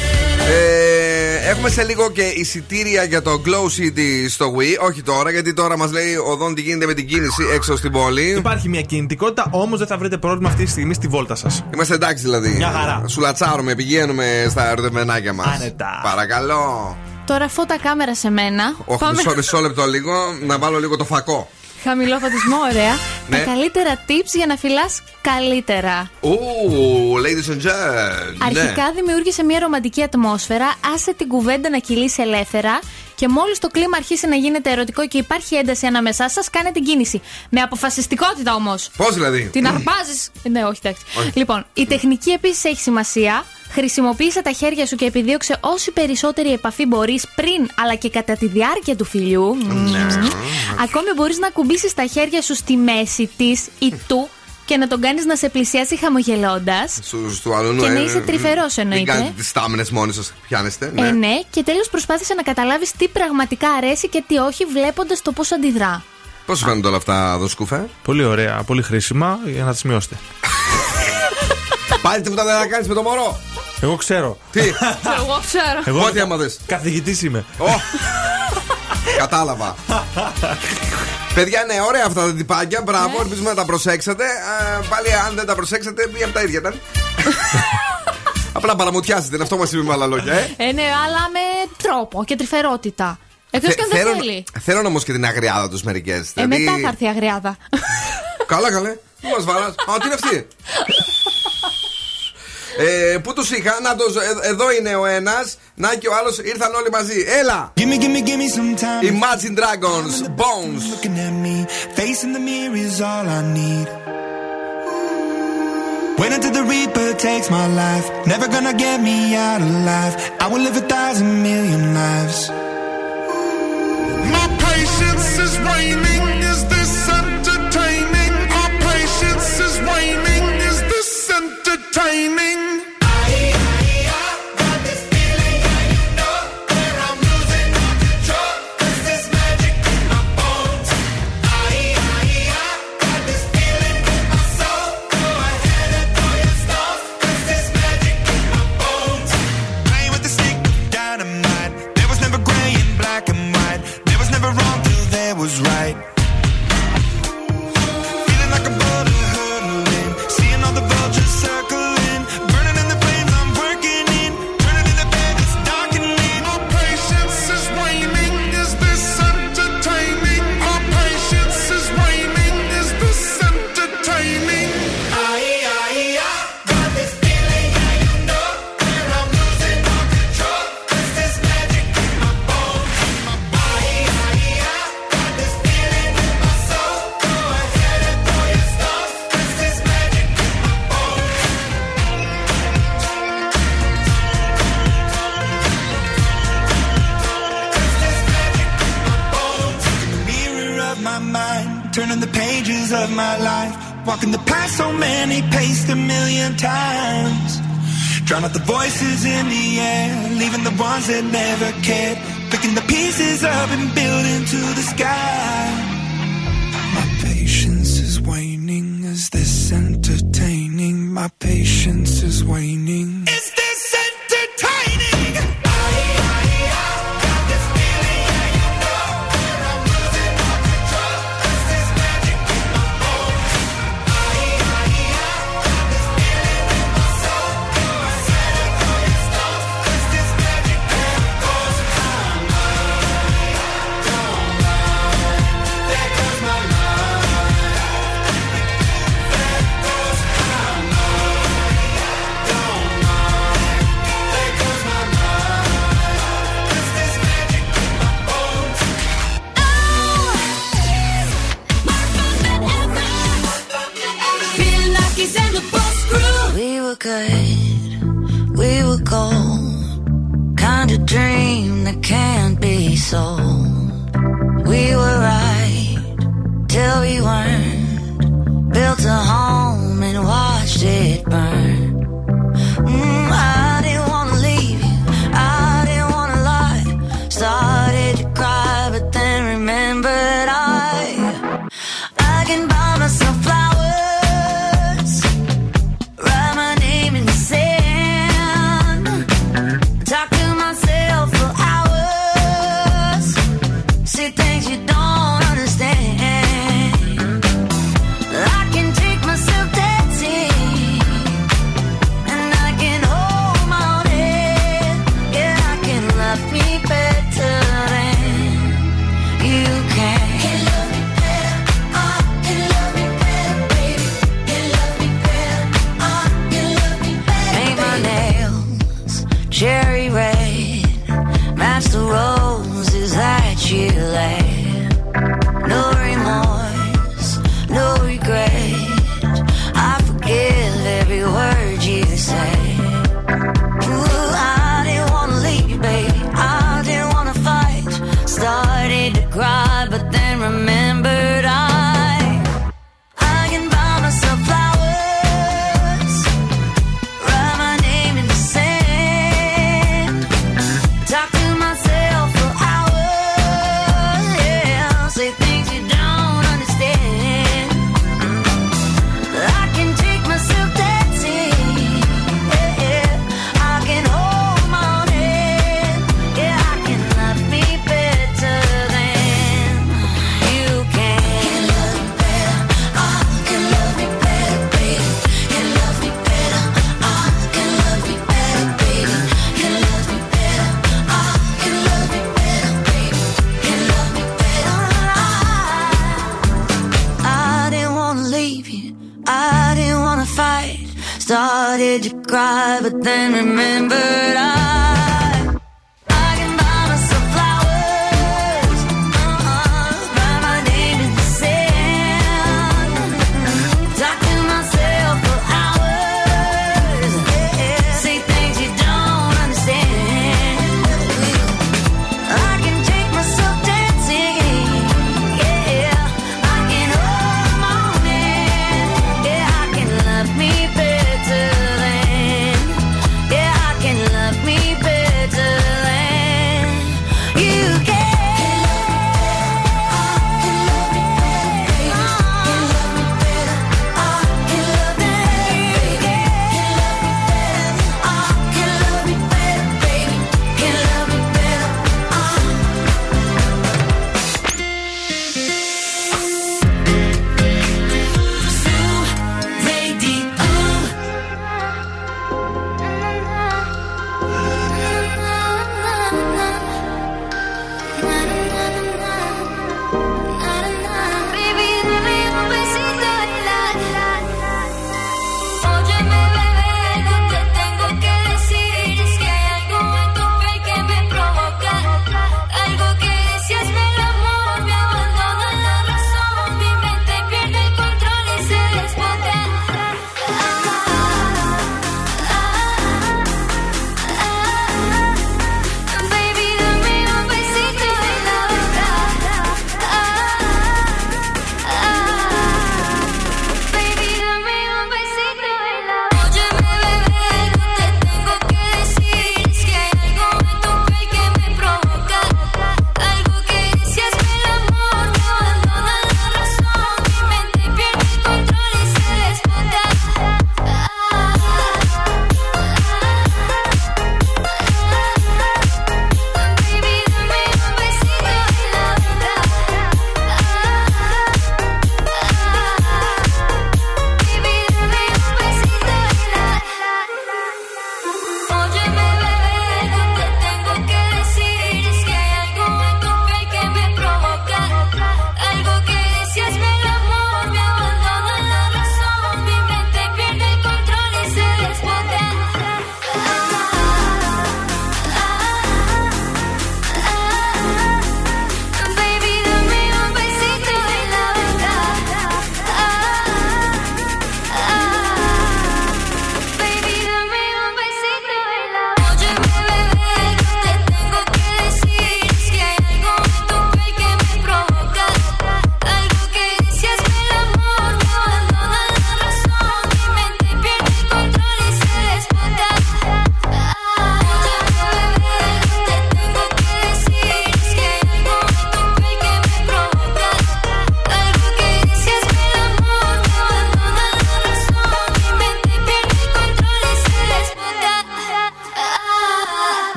Ε, έχουμε σε λίγο και εισιτήρια για το Glow City στο Wii. Όχι τώρα, γιατί τώρα μας λέει ο Δόν τι γίνεται με την κίνηση έξω στην πόλη. Υπάρχει μια κινητικότητα, όμως δεν θα βρείτε πρόβλημα αυτή τη στιγμή στη βόλτα σας. Είμαστε εντάξει δηλαδή. Μια χαρά. Σουλατσάρουμε, πηγαίνουμε στα ερωτευμενάκια μας. Άνετα. Παρακαλώ. Τώρα φώτα κάμερα σε μένα. Όχι, μισό, μισό λεπτό λίγο να βάλω λίγο το φακό. Χαμηλό φωτισμό, ωραία. Ναι. Τα καλύτερα tips για να φυλάς καλύτερα. Ου, ladies and gentlemen. Αρχικά δημιούργησε μια ρομαντική ατμόσφαιρα, άσε την κουβέντα να κυλήσει ελεύθερα και μόλις το κλίμα αρχίσει να γίνεται ερωτικό και υπάρχει ένταση ανάμεσά σας, κάνε την κίνηση. Με αποφασιστικότητα όμως. Πώς δηλαδή; Την αρπάζεις. ναι, όχι, εντάξει. Όχι. Λοιπόν, η τεχνική επίσης έχει σημασία. Χρησιμοποίησε τα χέρια σου και επιδίωξε όση περισσότερη επαφή μπορείς πριν αλλά και κατά τη διάρκεια του φιλιού. Ακόμη μπορείς να κουμπίσεις τα χέρια σου στη μέση της ή του και να τον κάνεις να σε πλησιάσει χαμογελώντας. Στου του άλλου Και να είσαι τρυφερός, Μην εννοείται. κάνετε τις τάμενε μόνοι σας. Πιάνεστε. Ε, ναι, και τέλος προσπάθησε να καταλάβεις τι πραγματικά αρέσει και τι όχι, βλέποντας το πώς αντιδρά. Πώς σου φαίνονται όλα αυτά, Δοσκούφε; Πολύ ωραία, πολύ χρήσιμα για να τις σημειώσετε. Πάλι τίποτα δεν θα κάνεις με το μωρό. Εγώ ξέρω. Τι; Εγώ ξέρω. Εγώ Πότε έμαθε. Καθηγητής είμαι. Κατάλαβα. Παιδιά, ναι, ωραία αυτά τα τυπάκια. Μπράβο, ελπίζουμε να τα προσέξατε. Α, πάλι, αν δεν τα προσέξατε, μία από τα ίδια ήταν. Απλά παραμουτιάσετε, είναι αυτό μας είπε με άλλα λόγια, ε. Ε, ναι, αλλά με τρόπο και τρυφερότητα. Εκτός Θε- και αν δεν θέλω- θέλει. Θέλω όμως και την αγριάδα τους μερικές. Ε, μετά θα έρθει η αγριάδα. Καλά, καλέ. Πού μα βαράς. Α, τι είναι αυτή; Ε, πού του είχα, να το, ε, εδώ είναι ο ένα, να και ο άλλο ήρθαν όλοι μαζί. Έλα! Gimme, gimme, gimme some time. Imagine Dragons, Bones. Looking at me, facing the mirror is all I need. Wait until the Reaper takes my life. Never gonna get me out alive. I will live a thousand million lives. My patience is waning. Is this entertaining? Our patience is waning. Is this entertaining?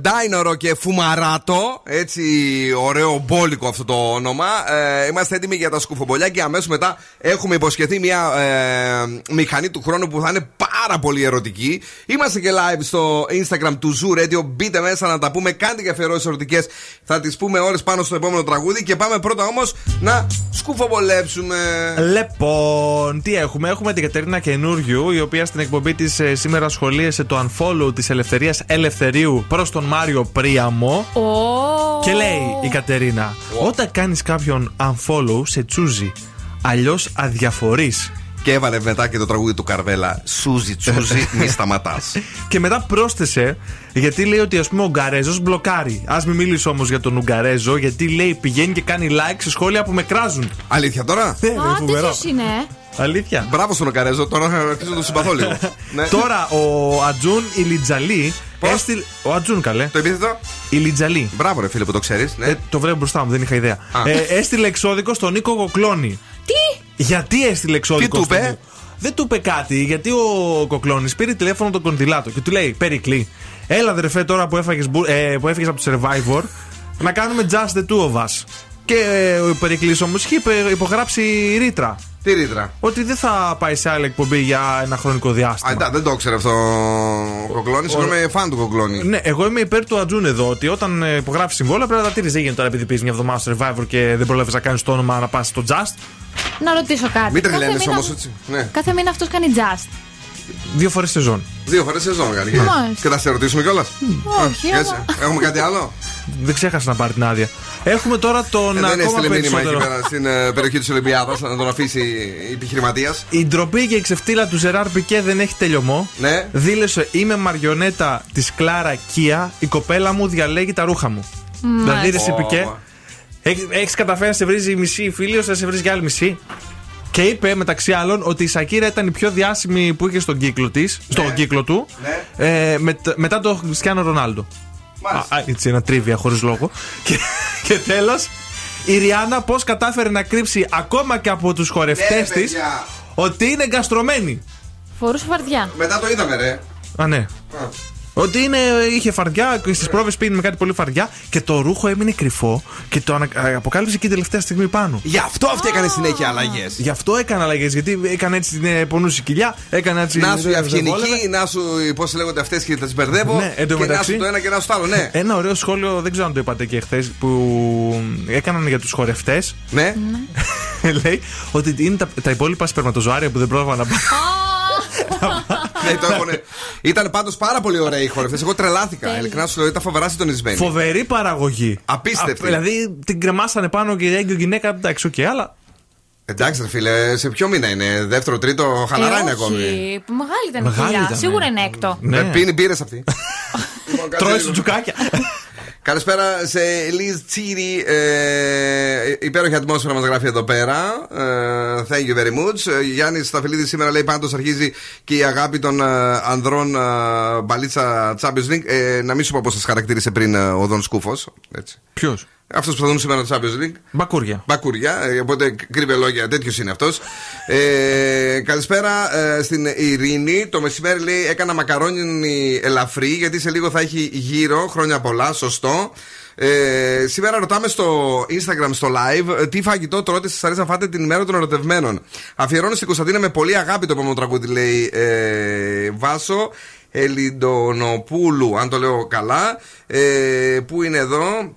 Ντάινορο και Φουμαράτο. Έτσι, ωραίο μπόλικο αυτό το όνομα. Ε, είμαστε έτοιμοι για τα σκουφομπολιά και αμέσως μετά έχουμε υποσχεθεί μια ε, μηχανή του χρόνου που θα είναι πάρα πολύ ερωτική. Είμαστε και live στο Instagram του Zoo Radio. Μπείτε μέσα να τα πούμε. Κάντε και αφιερώσεις ερωτικές. Θα τις πούμε όλες πάνω στο επόμενο τραγούδι. Και πάμε πρώτα όμως να σκουφομπολέψουμε. Λοιπόν, τι έχουμε; Έχουμε την Κατερίνα Καινούριου, η οποία στην εκπομπή της σήμερα σχολίασε το unfollow της Ελευθερίας Ελευθερίου προς τον Μάριο Πρίαμο. Και λέει η Κατερίνα, όταν κάνεις κάποιον unfollow, σε τσούζει. Αλλιώς αδιαφορείς. Και έβαλε μετά και το τραγούδι του Καρβέλα. Σούζι, τσούζι, μη σταματάς. Και μετά πρόσθεσε, γιατί λέει ότι ας πούμε ο Ουγγαρέζος μπλοκάρει. Α μην μιλήσω όμως για τον Ουγγαρέζο, γιατί λέει πηγαίνει και κάνει like σε σχόλια που με κράζουν. Αλήθεια τώρα; Ναι, είναι Α, φοβερό. τέτοιος είναι. ε. Αλήθεια. Μπράβο στον Οκαρέζο, τώρα θα αρχίσω να το συμπαθώ λίγο. Ναι. Τώρα ο Ατζούν Ηλιτζαλή. Έστειλε... Ο Ατζούν καλέ. Το επίθετο; Ηλιτζαλή. Μπράβο, ρε φίλε που το ξέρεις. Ναι. Ε, το βρέω μπροστά μου, δεν είχα ιδέα. Α. Ε, έστειλε εξώδικο στον Νίκο Κοκλώνη. Τι; Γιατί έστειλε εξώδικο Τι του στον είπε; Νίκο; Δεν του είπε κάτι, γιατί ο Κοκλώνης πήρε τηλέφωνο τον Κοντιλάτο και του λέει: Περικλή, έλα δρεφέ τώρα που έφαγες ε, που έφυγες από το survivor, να κάνουμε just the two of us. Και ε, ο Περικλής όμως είχε υπε- υπογράψει ρήτρα. Τι ρήτρα; Ότι δεν θα πάει σε άλλη εκπομπή για ένα χρονικό διάστημα. Α, εντά, δεν το ήξερε αυτό ο Κοκλώνης. Εγώ είμαι φαν του Κοκλώνη. Ναι, εγώ είμαι υπέρ του Ατζούν εδώ. Ότι όταν ε, υπογράφει συμβόλαια πρέπει να τα τηρεί. Δεν γίνεται τώρα επειδή πεις μια εβδομάδα στο survivor και δεν προλάβεις να κάνεις το όνομα να πας στο Just. Να ρωτήσω κάτι. Μην Κάθε τρελαίνεσαι μήνα- όμως έτσι. Ναι. Κάθε μήνα αυτός κάνει just. Δύο φορές σεζόν. Δύο φορές σεζόν κάνει. Μάλιστα. Και θα σε ρωτήσουμε κιόλας. Όχι, Έτσι. αλλά- Έχουμε κάτι άλλο; Δεν ξέχασα να πάρει την άδεια. Έχουμε τώρα τον Ε, δεν ακόμα έστειλε μήνυμα εκεί περισσότερο. πέρα στην ε, περιοχή της Ολυμπιάδας να τον αφήσει επιχειρηματίας. Η ντροπή και η ξεφτύλα του Ζεράρ Πικέ δεν έχει τελειωμό. Ναι. Δήλωσε: Είμαι μαριονέτα της Κλάρα Κία. Η κοπέλα μου διαλέγει τα ρούχα μου. Δηλαδή, ρε, εσύ Ω, Πικέ, έχεις καταφέρει να σε βρίζει η μισή φίλη, ώστε να σε βρίζει και άλλη μισή. Και είπε μεταξύ άλλων ότι η Σακύρα ήταν η πιο διάσημη που είχε στον κύκλο της, στον κύκλο του, ε, μετ- μετά τον Χριστιανό Ρονάλντο. Α, α, έτσι ένα τρίβια χωρίς λόγο. και και τέλος, η Ριάννα πώς κατάφερε να κρύψει ακόμα και από τους χορευτές Ναι, της παιδιά. ότι είναι γκαστρωμένη. Φορούσε φαρδιά. Μετά το είδαμε, ρε. Α, ναι. Ότι είναι, είχε φαρδιά και στις πρόβες πήγαινε με κάτι πολύ φαρδιά και το ρούχο έμεινε κρυφό και το ανα- ε, αποκάλυψε και την τελευταία στιγμή πάνω. Γι' αυτό αυτή έκανε συνέχεια αλλαγές. Γι' αυτό έκανε αλλαγές. Γιατί έκανε έτσι την ε, πονούση κοιλιά, έκανε έτσι. Να σου η δεν αυγενική, βόλευε. να σου πώς λέγονται αυτές και τα μπερδεύω. Ναι, εν τω και να μεταξύ- σου το ένα και να σου το άλλο, ναι. Ένα ωραίο σχόλιο, δεν ξέρω αν το είπατε και χθες, που έκαναν για τους χορευτές. Ναι. Λέει ότι είναι τα, τα υπόλοιπα σπερματοζωάρια που δεν πρόλαβα να πάρω. Ναι, το έχουνε. Ήταν πάντως πάρα πολύ ωραία οι χορευτές. Εγώ τρελάθηκα. Ειλικρινά σου λέω, ήταν φοβερά συντονισμένοι. Φοβερή παραγωγή. Απίστευτη. Α, δηλαδή την κρεμάσανε πάνω και η έγκυος γυναίκα. Εντάξει, οκ, αλλά. Εντάξει, ρε φίλε, σε ποιο μήνα είναι, δεύτερο, τρίτο, χαλαρά Ε, είναι όχι. ακόμη. Μεγάλη ήταν η Μεγάλη κοιλιά. ήταν, Σίγουρα είναι έκτο. Ναι. Ε, Πίνει μπύρες αυτή. Λοιπόν, Τρώει σου τζουκάκια. Καλησπέρα σε Liz Τσίρι. Ε, υπέροχη ατμόσφαιρα μας γράφει εδώ πέρα. Ε, thank you very much. Ε, Γιάννης Σταφυλίδη σήμερα λέει πάντως αρχίζει και η αγάπη των ε, ανδρών ε, μπαλίτσα Champions League. Ε, να μην σου πω πώ σας χαρακτήρισε πριν ε, ο Δον Σκούφος. Ποιος; Αυτός που θα δουν σήμερα το Champions League. Μπακούρια. Μπακουριά, ε, οπότε κρύβε λόγια, τέτοιος είναι αυτός. Ε, καλησπέρα ε, στην Ειρήνη. Το μεσημέρι λέει έκανα μακαρόνι ελαφρύ, γιατί σε λίγο θα έχει γύρω. Χρόνια πολλά, σωστό. Ε, σήμερα ρωτάμε στο Instagram, στο live, ε, τι φαγητό τρώτε σας αρέσει να φάτε την ημέρα των ερωτευμένων. Αφιερώνω στην Κωνσταντίνα με πολύ αγάπη το επόμενο τραγούδι, λέει ε, Βάσο. Ελιντονοπούλου, αν το λέω καλά. Ε, πού είναι εδώ,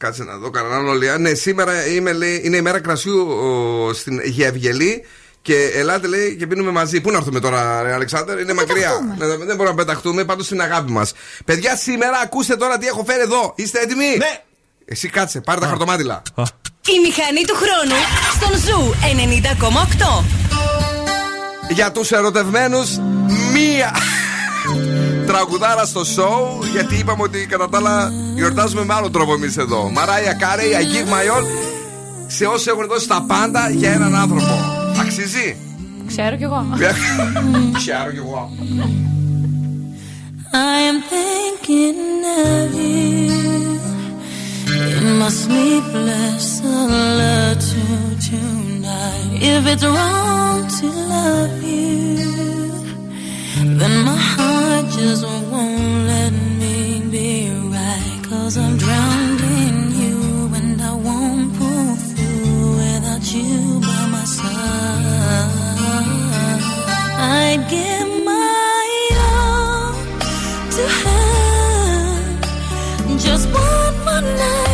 Κάτσε να δω κανέναν ολιά. Ναι, σήμερα είμαι, λέει, είναι η μέρα κρασιού ο, στην Γευγελή. Και ελάτε λέει και πίνουμε μαζί. Πού να έρθουμε τώρα, ρε Αλεξάνδρα, είναι μακριά. Ναι, δεν μπορούμε να πεταχτούμε, πάντως στην αγάπη μας. Παιδιά, σήμερα ακούστε τώρα τι έχω φέρει εδώ. Είστε έτοιμοι; Ναι. Εσύ κάτσε, πάρε τα χαρτομάντιλα. Η μηχανή του χρόνου στον Zoo 90,8. Για τους ερωτευμένους, μία τραγουδάρα στο show. Γιατί είπαμε ότι κατά τα άλλα γιορτάζουμε με άλλο τρόπο εμείς εδώ. Mariah Carey, I give my all. Σε όσοι έχουν δώσει τα πάντα για έναν άνθρωπο. Αξίζει; Ξέρω κι εγώ. Ξέρω κι εγώ. I am thinking of you in my sleepless solitude tonight. If it's wrong to love you, Then my heart just won't let me be right. Cause I'm drowning in you and I won't pull through without you by my side. I'd give my all to have just one more night.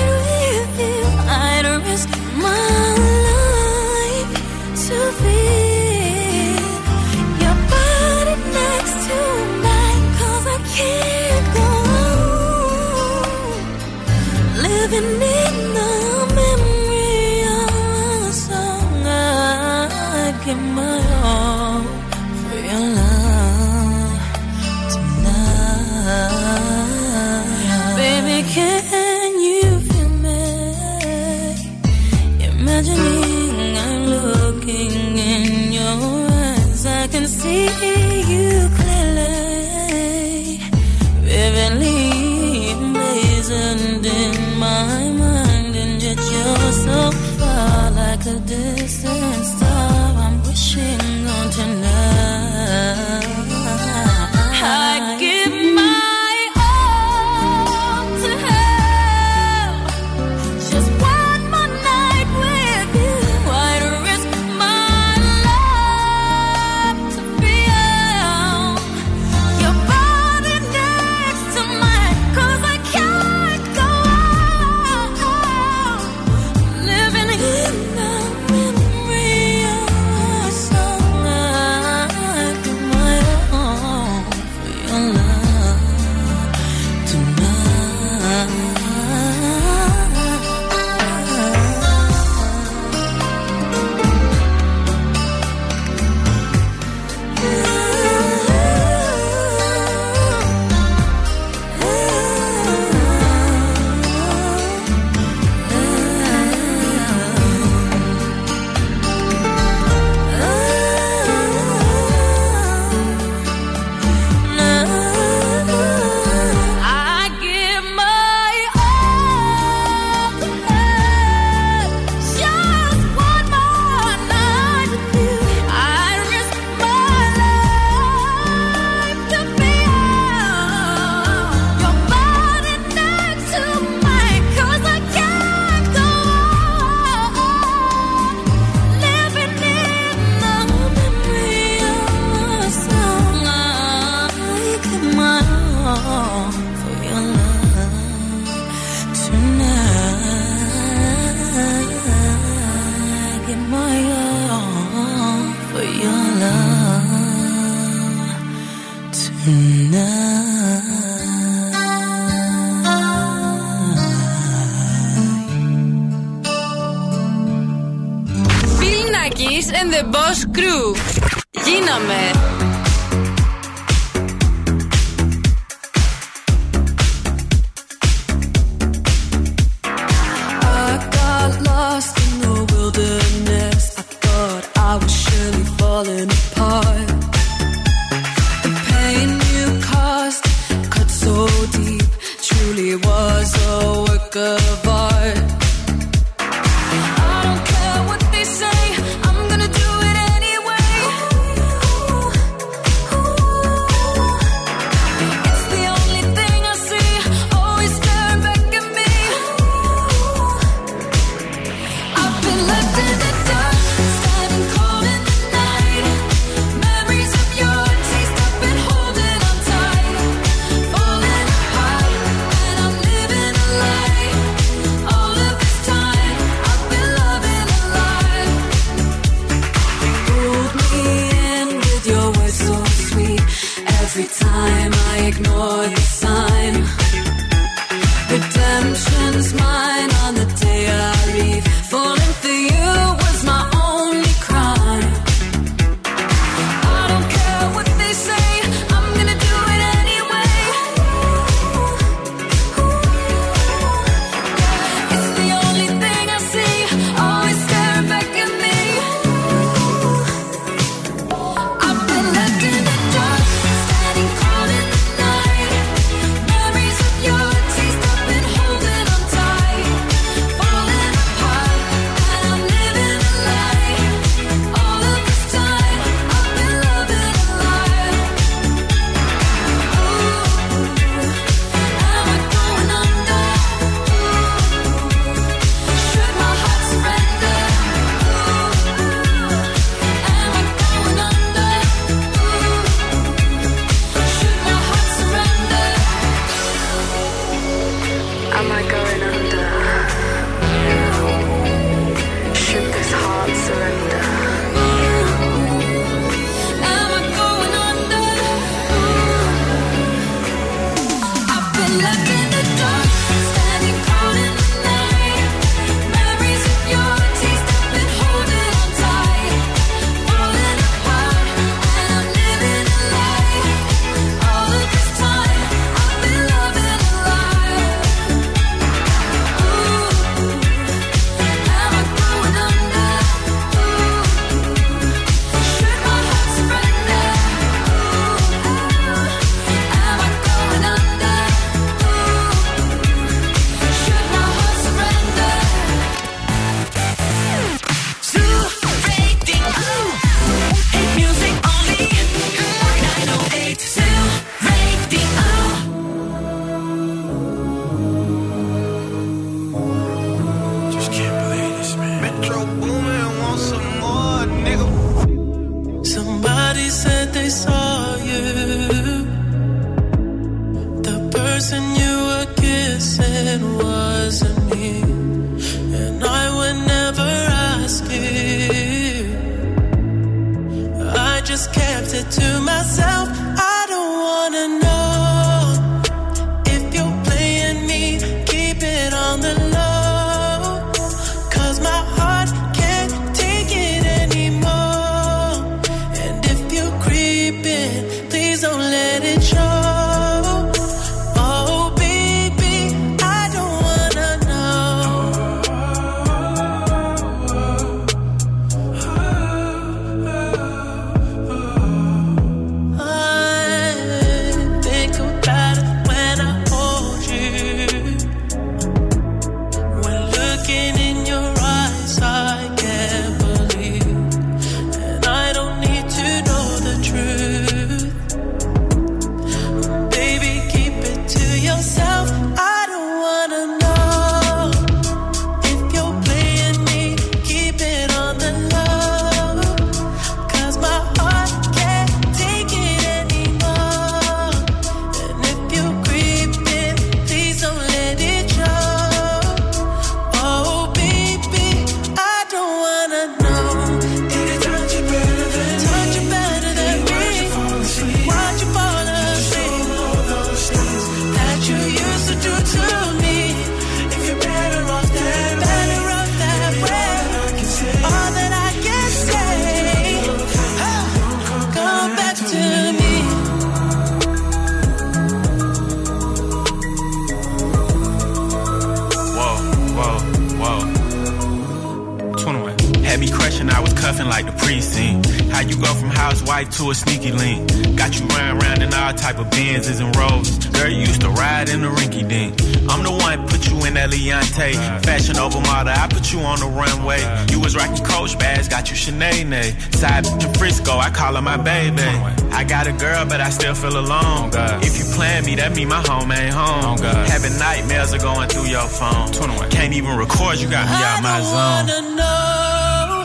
Me, my home ain't home. Oh, Having nightmares are going through your phone. Can't even record, you got me out my zone. wanna know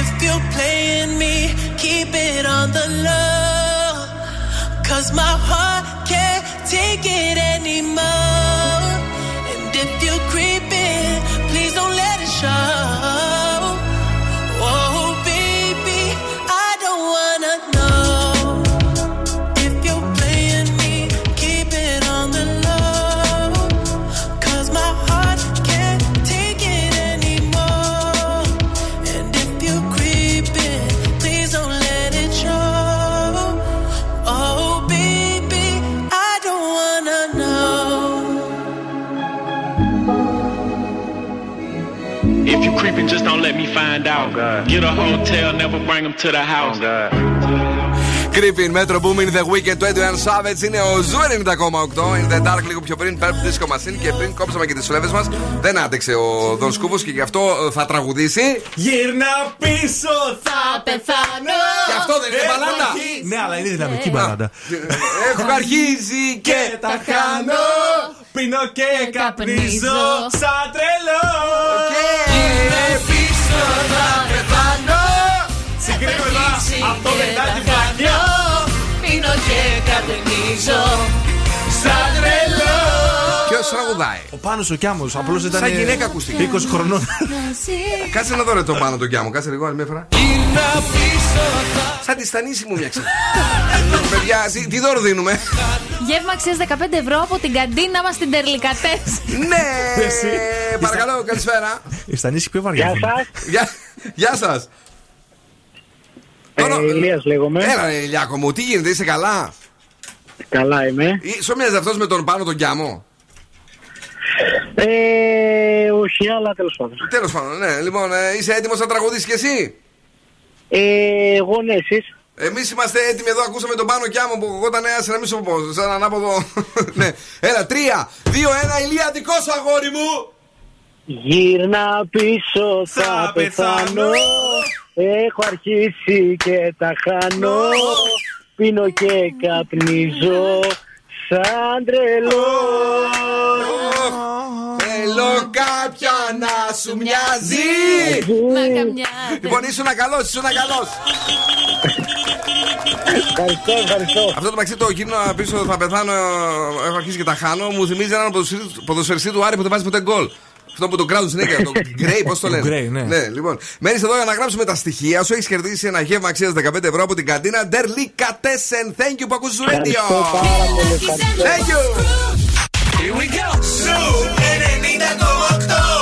if you're playing me. Keep it on the low. Cause my heart can't take it anymore. Find out. Get a hotel, never bring them to the house. Creepin', Metro Boomin, The Weeknd, 21 Savage είναι ο Zoo 90,8. In The Dark λίγο πιο πριν, Purple Disco Machine και πριν κόψαμε και τις φλέβες μας. Δεν άντεξε ο Δον Σκούβος και γι' αυτό ε, θα τραγουδήσει. Γύρνα πίσω, θα πεθάνω. Και αυτό δεν είναι Έχω μπαλάντα. αρχίσει- Ναι, αλλά είναι δυναμική μπαλάντα. Έχω αρχίσει και τα χάνω. Πίνω και καπνίζω σαν αυτό μετά την πλακιά. Πίνω και καπνίζω σαν τρελό. Ποιος τραγουδάει; Ο Πάνος ο Κιάμος, απλώς ήταν Σαν γυναίκα ακούστηκε. 20 χρονών. Κάτσε να δω ρε το πάνω τον Κιάμο. Κάτσε λίγο άλλη μια φορά. Γύρνα πίσω, θα Σαν τη στανίση μου μια ξένα. Παιδιά, τι- τι δώρο δίνουμε; Γεύμα αξίας 15 ευρώ από την καντίνα μας στην Τερλικατές. Ναι! Παρακαλώ, καλησπέρα. Η Στανίση πιο βαριά. Γεια φωνή. σας. Γεια, γεια σας. Ε, Ηλίας λέγομαι. Έλα, ρε, Ηλιάκο μου, τι γίνεται, είσαι καλά; Καλά είμαι. Ή- Σου μοιάζει αυτός με τον πάνω τον Κιάμο; Ε, όχι, αλλά τέλος πάντων. Τέλος πάντων, ναι. Λοιπόν, ε, είσαι έτοιμος να τραγουδήσεις κι εσύ; Ε, εγώ ναι, εσείς; Εμείς είμαστε έτοιμοι εδώ. Ακούσαμε τον πάνω Κιάμο που εγώ ήταν ένα να μην σου πω. Σαν ανάποδο. ναι. Έλα, τρία, δύο, ένα. Ηλία, δικό σου αγόρι μου. Γύρνα πίσω θα πεθάνω Έχω αρχίσει και τα χάνω Πίνω και καπνίζω Σαν τρελό Θέλω κάποια να σου μοιάζει. Να καμιά. Λοιπόν, ήσουν καλός, ήσουν καλός. Ευχαριστώ, ευχαριστώ. Αυτό το μεταξύ το γύρω πίσω θα πεθάνω, έχω αρχίσει και τα χάνω. Μου θυμίζει έναν ποδοσφαιριστή- ποδοσφαιριστή του Άρη που δεν βάζει ποτέ γκολ. Αυτό που τον κράτουν συνέχεια, το Γκρέι, πώς το λένε; Gray, ναι. λοιπόν. Μένει εδώ για να γράψουμε τα στοιχεία σου. Έχεις κερδίσει ένα γεύμα αξίας 15 ευρώ από την καντίνα Derlicatessen. Thank you που ακούς Radio. Ευχαριστώ πάρα πολύ. Ευχαριστώ. Thank you. Here we go. Σου 90,8.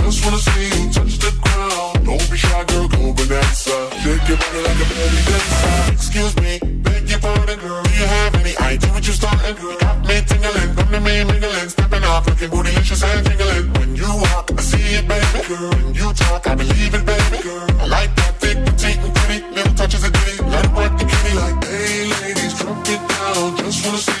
Just wanna see you touch the ground. Don't be shy, girl, go bonanza. Shake your body like a belly dancer. Excuse me, beg your pardon, girl. Do you have any idea what you're starting, girl? Got me tingling, come to me mingling, stepping off, looking bootylicious and tingling. When you walk, I see it, baby, girl. When you talk, I believe it, baby, girl. I like that thick, petite, and pretty, little touches of ditty. Let it work the kitty like, hey, ladies, drop it down. Just wanna see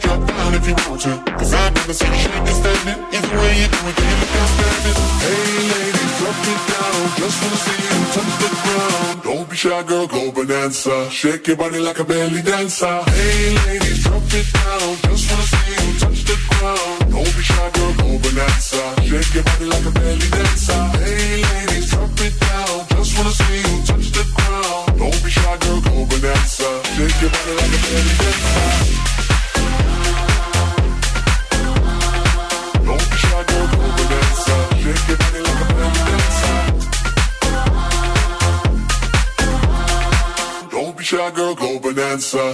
Gotta drop down if you want to. Cause I've never seen you shake and standing. Either way you do it, you look outstanding. Hey, ladies, drop it down. Just wanna see you touch the ground. Don't be shy, girl, go bonanza. Shake your body like a belly dancer. Hey, ladies, drop it down. Just wanna see you touch the ground. Don't be shy, girl, go bonanza. Shake your body like a belly dancer.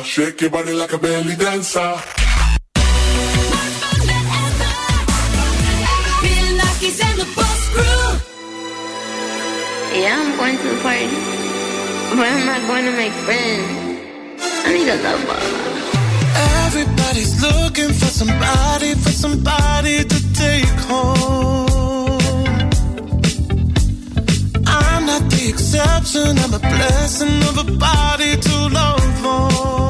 Bonanza. Shake your body like a belly dancer. Bill Nackis and the Boss Crew. Yeah, I'm going to the party. But I'm not going to make friends. I need a love lover. Everybody's looking for somebody, for somebody to take home. I'm not the exception, I'm a blessing of a body to love on.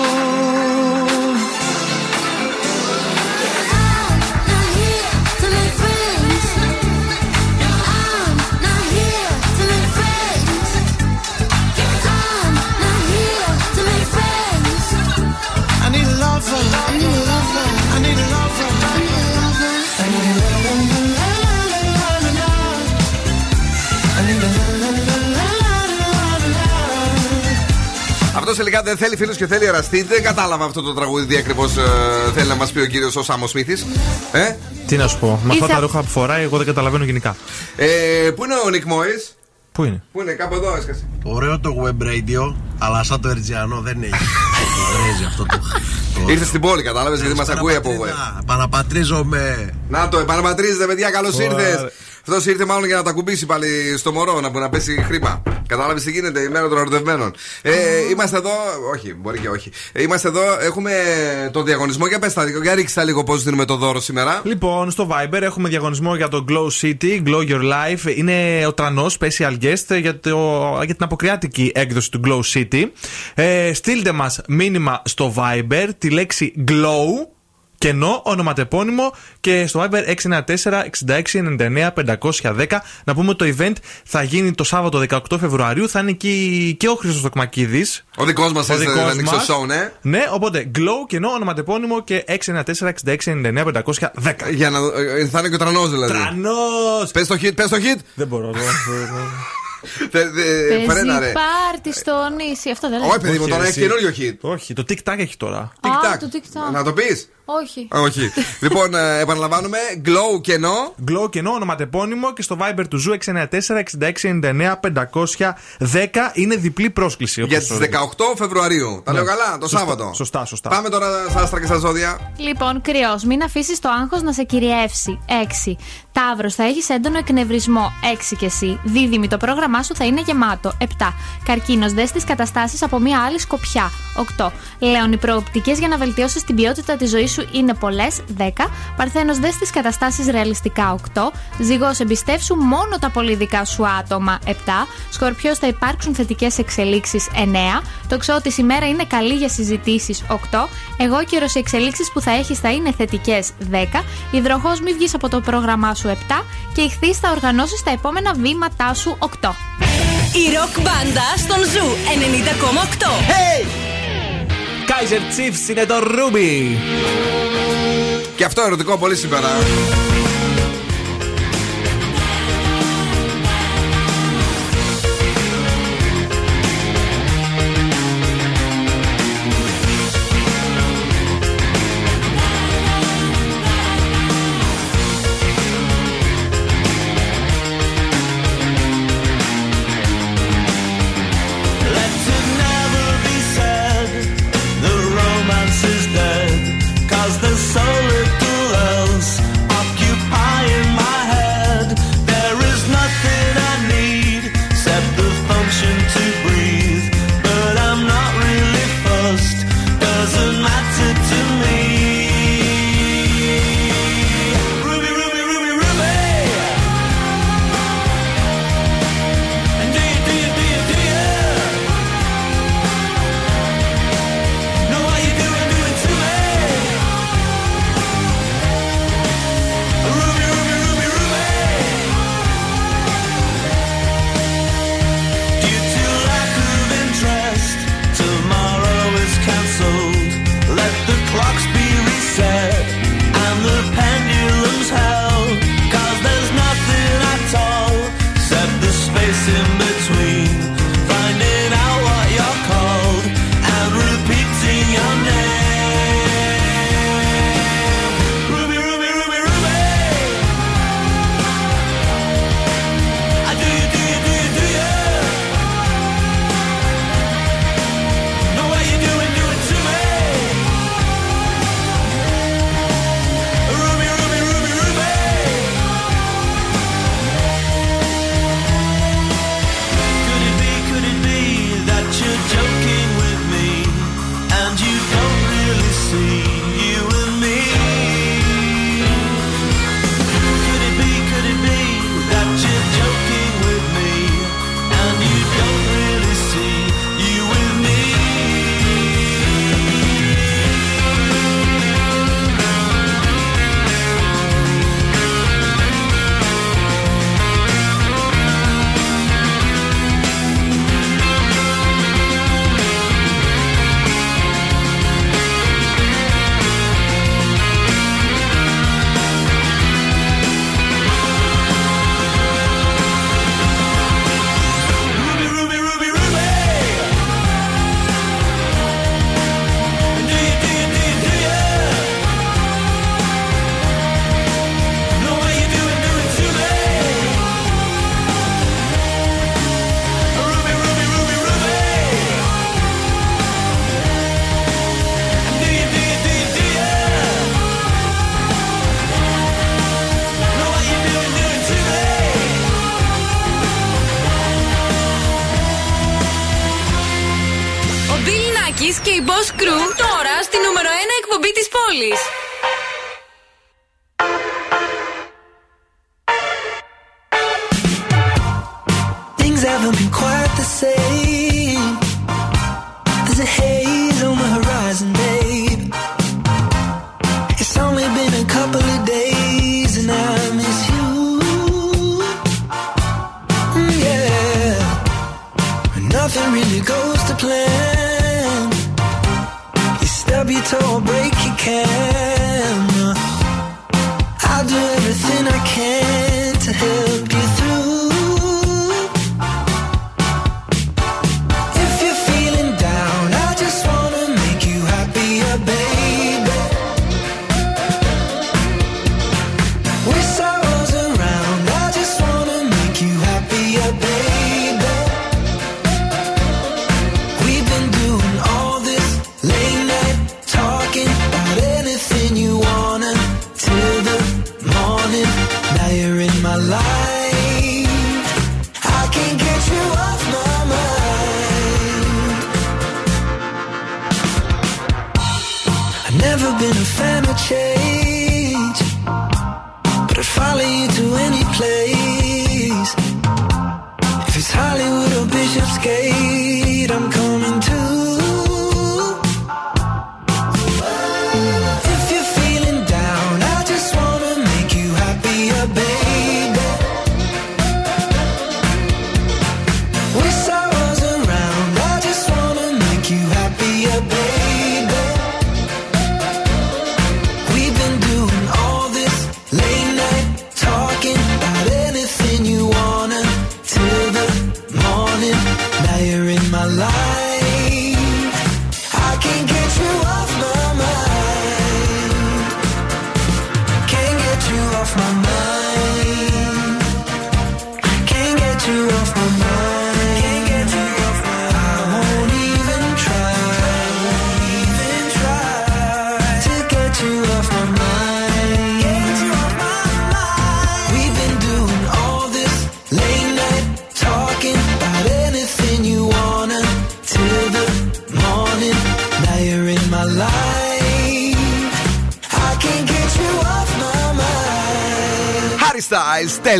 τελικά δεν θέλει φίλου και θέλει εραστή. Δεν κατάλαβα αυτό το τραγούδι τι ακριβώ θέλει να μας πει ο κύριος ο Σάμος Σμίθη. Ε; Τι να σου πω, με αυτά Ήρθα- τα ρούχα που φοράει, εγώ δεν καταλαβαίνω γενικά. Ε, πού είναι ο Νικ Μόης, Πού είναι; Πού είναι, κάπου εδώ έσκασε. Ωραίο το web radio, αλλά σαν το Ερτζιανό δεν έχει. Βρέζει αυτό το. το- Ήρθες στην πόλη, κατάλαβες γιατί μας ακούει από web. Επαναπατρίζα- Επαναπατρίζομαι. Να το, επαναπατρίζετε, παιδιά, καλώς Ωραία. ήρθες. Αυτός ήρθε μάλλον για να τα κουμπίσει πάλι στο μωρό, να, να πέσει χρήμα. Κατάλαβες τι γίνεται, η μέρα των ερωτευμένων. Ε, είμαστε εδώ, όχι, μπορεί και όχι. Ε, είμαστε εδώ, έχουμε το διαγωνισμό. Για πες τα λίγο, για ρίξτε τα λίγο πώς δίνουμε το δώρο σήμερα. Λοιπόν, στο Viber έχουμε διαγωνισμό για το Glow City, Glow Your Life. Είναι ο τρανός special guest για, το, για την αποκριάτικη έκδοση του Glow City. Ε, στείλτε μας μήνυμα στο Viber τη λέξη Glow. Κενό, ονοματεπώνυμο και στο Viber 694-6699-510. Να πούμε ότι το event θα γίνει το Σάββατο 18 Φεβρουαρίου. Θα είναι εκεί και ο Χρήστος Τοκμακίδη. Ο δικός μας Ο δικός θα ανοίξει το μας. show, ναι. Ναι, οπότε Glow, κενό, ονοματεπώνυμο και 694-6699-510. Για να, ε, θα είναι και ο τρανός δηλαδή. Τρανός! Πες το hit, πες το hit. Δεν μπορώ. Θε- δε- Παίζει Φρένα, ρε. πάρτι στο νησί. Αυτό δεν Όχι, παιδί μου, τώρα εσύ. έχει καινούριο hit. Όχι, το TikTok έχει τώρα. Α, Tic-tac. το TikTok. Να το πεις. Όχι. Όχι. λοιπόν, ε, επαναλαμβάνουμε. Glow κενό. Glow κενό, ονοματεπώνυμο και στο Viber του Zoo 694-6699-510 είναι διπλή πρόσκληση. Για όπως τις ορίζει. 18 Φεβρουαρίου. Τα Ναι. λέω καλά, το Σωστά, Σάββατο. Σωστά, σωστά. Πάμε τώρα στα άστρα και στα ζώδια. Λοιπόν, κριός, μην αφήσεις το άγχος να σε κυριεύσει. 6. Ταύρος, θα έχεις έντονο εκνευρισμό. 6 και εσύ. Δίδυμοι, το πρόγραμμά σου θα είναι γεμάτο. 7. Καρκίνος, δες τις καταστάσεις από μια άλλη σκοπιά. 8. Λέων, οι προοπτικές για να βελτιώσεις την ποιότητα της ζωής σου είναι πολλές. 10. Παρθένος, δες τις καταστάσεις ρεαλιστικά. 8. Ζυγός, εμπιστεύσου μόνο τα πολύ δικά σου άτομα. 7. Σκορπιός, θα υπάρξουν θετικές εξελίξεις. 9. Τοξότη, η μέρα είναι καλή για συζητήσεις. 8. Αιγόκερω, οι εξελίξεις που θα έχεις θα είναι θετικές. 10. Υδροχόος, μη βγεις από το πρόγραμμά σου. 7. Και Ιχθύς, θα οργανώσεις τα επόμενα βήματά σου. 8. Η ροκ μπάντα στον Zoo 90,8. Hey! Kaiser Chiefs είναι το Ruby. Και αυτό ερωτικό πολύ σήμερα.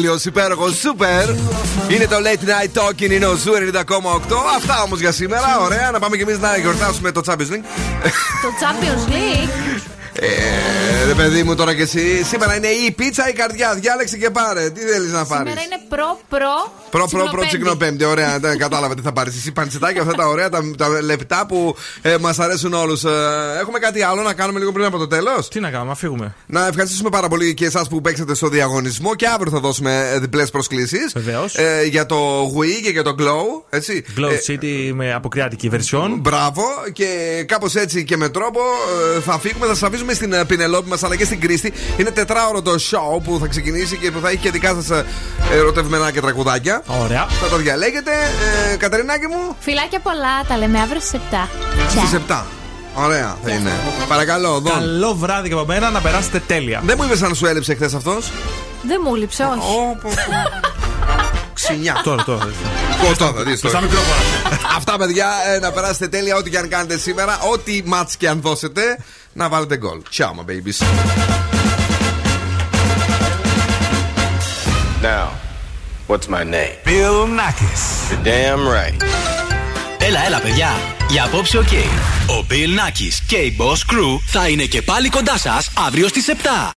Τέλειος, υπέροχος, super. Είναι το Late Night Talking, είναι ο Zoo 90,8. Αυτά όμως για σήμερα. Ωραία, να πάμε κι εμείς να γιορτάσουμε το Champions League. Το Champions League; Ε, ρε παιδί μου τώρα κι εσύ. Σήμερα είναι η πίτσα ή η καρδιά. Διάλεξε και πάρε. Τι θέλεις να πάρεις; Σήμερα είναι προ-προ. Προ, προ, προ, τσικνοπέμπτη. Ωραία, δεν κατάλαβα τι θα πάρεις. Εσύ παντσετάκια αυτά τα ωραία, τα, τα λεπτά που ε, μας αρέσουν όλους. Ε, έχουμε κάτι άλλο να κάνουμε λίγο πριν από το τέλος; Τι να κάνουμε, να φύγουμε. Να ευχαριστήσουμε πάρα πολύ και εσάς που παίξατε στο διαγωνισμό και αύριο θα δώσουμε διπλές προσκλήσεις. Βεβαίως. Ε, για το Wii και για το Glow. Έτσι. Glow Ε, City με αποκριάτικη version. Μπράβο και κάπως έτσι και με τρόπο ε, θα φύγουμε, θα σας αφήσουμε στην ε, Πινελόπη μας αλλά και στην Κρίστη. Είναι τετράωρο το show που θα ξεκινήσει και που θα έχει και δικά σας ερωτευμένα και τραγουδάκια. Ωραία. Θα το διαλέγετε. Ε, Κατερινάκη μου, Φιλάκια πολλά, τα λέμε αύριο στις 7. στις 7. Ωραία θα είναι. Παρακαλώ, εδώ. Καλό βράδυ και από μένα να περάσετε τέλεια. Δεν μου είπες αν σου έλειψε χθες αυτός; Δεν μου 'λειψε, όχι. Ξινιά. Τώρα, τώρα. Πω, τώρα, δεις τώρα. Στα μικρόφωνα. Αυτά, παιδιά, ε, να περάσετε τέλεια ό,τι και αν κάνετε σήμερα. Ό,τι ματς και αν δώσετε, να βάλετε γκολ. Ciao, my babies. Now, what's my name? Bill Nakis. You're damn right. Έλα, έλα, παιδιά. Για απόψε, οκ. Ο Bill Nakis και η Boss Crew θα είναι και πάλι κοντά σας αύριο στις 7.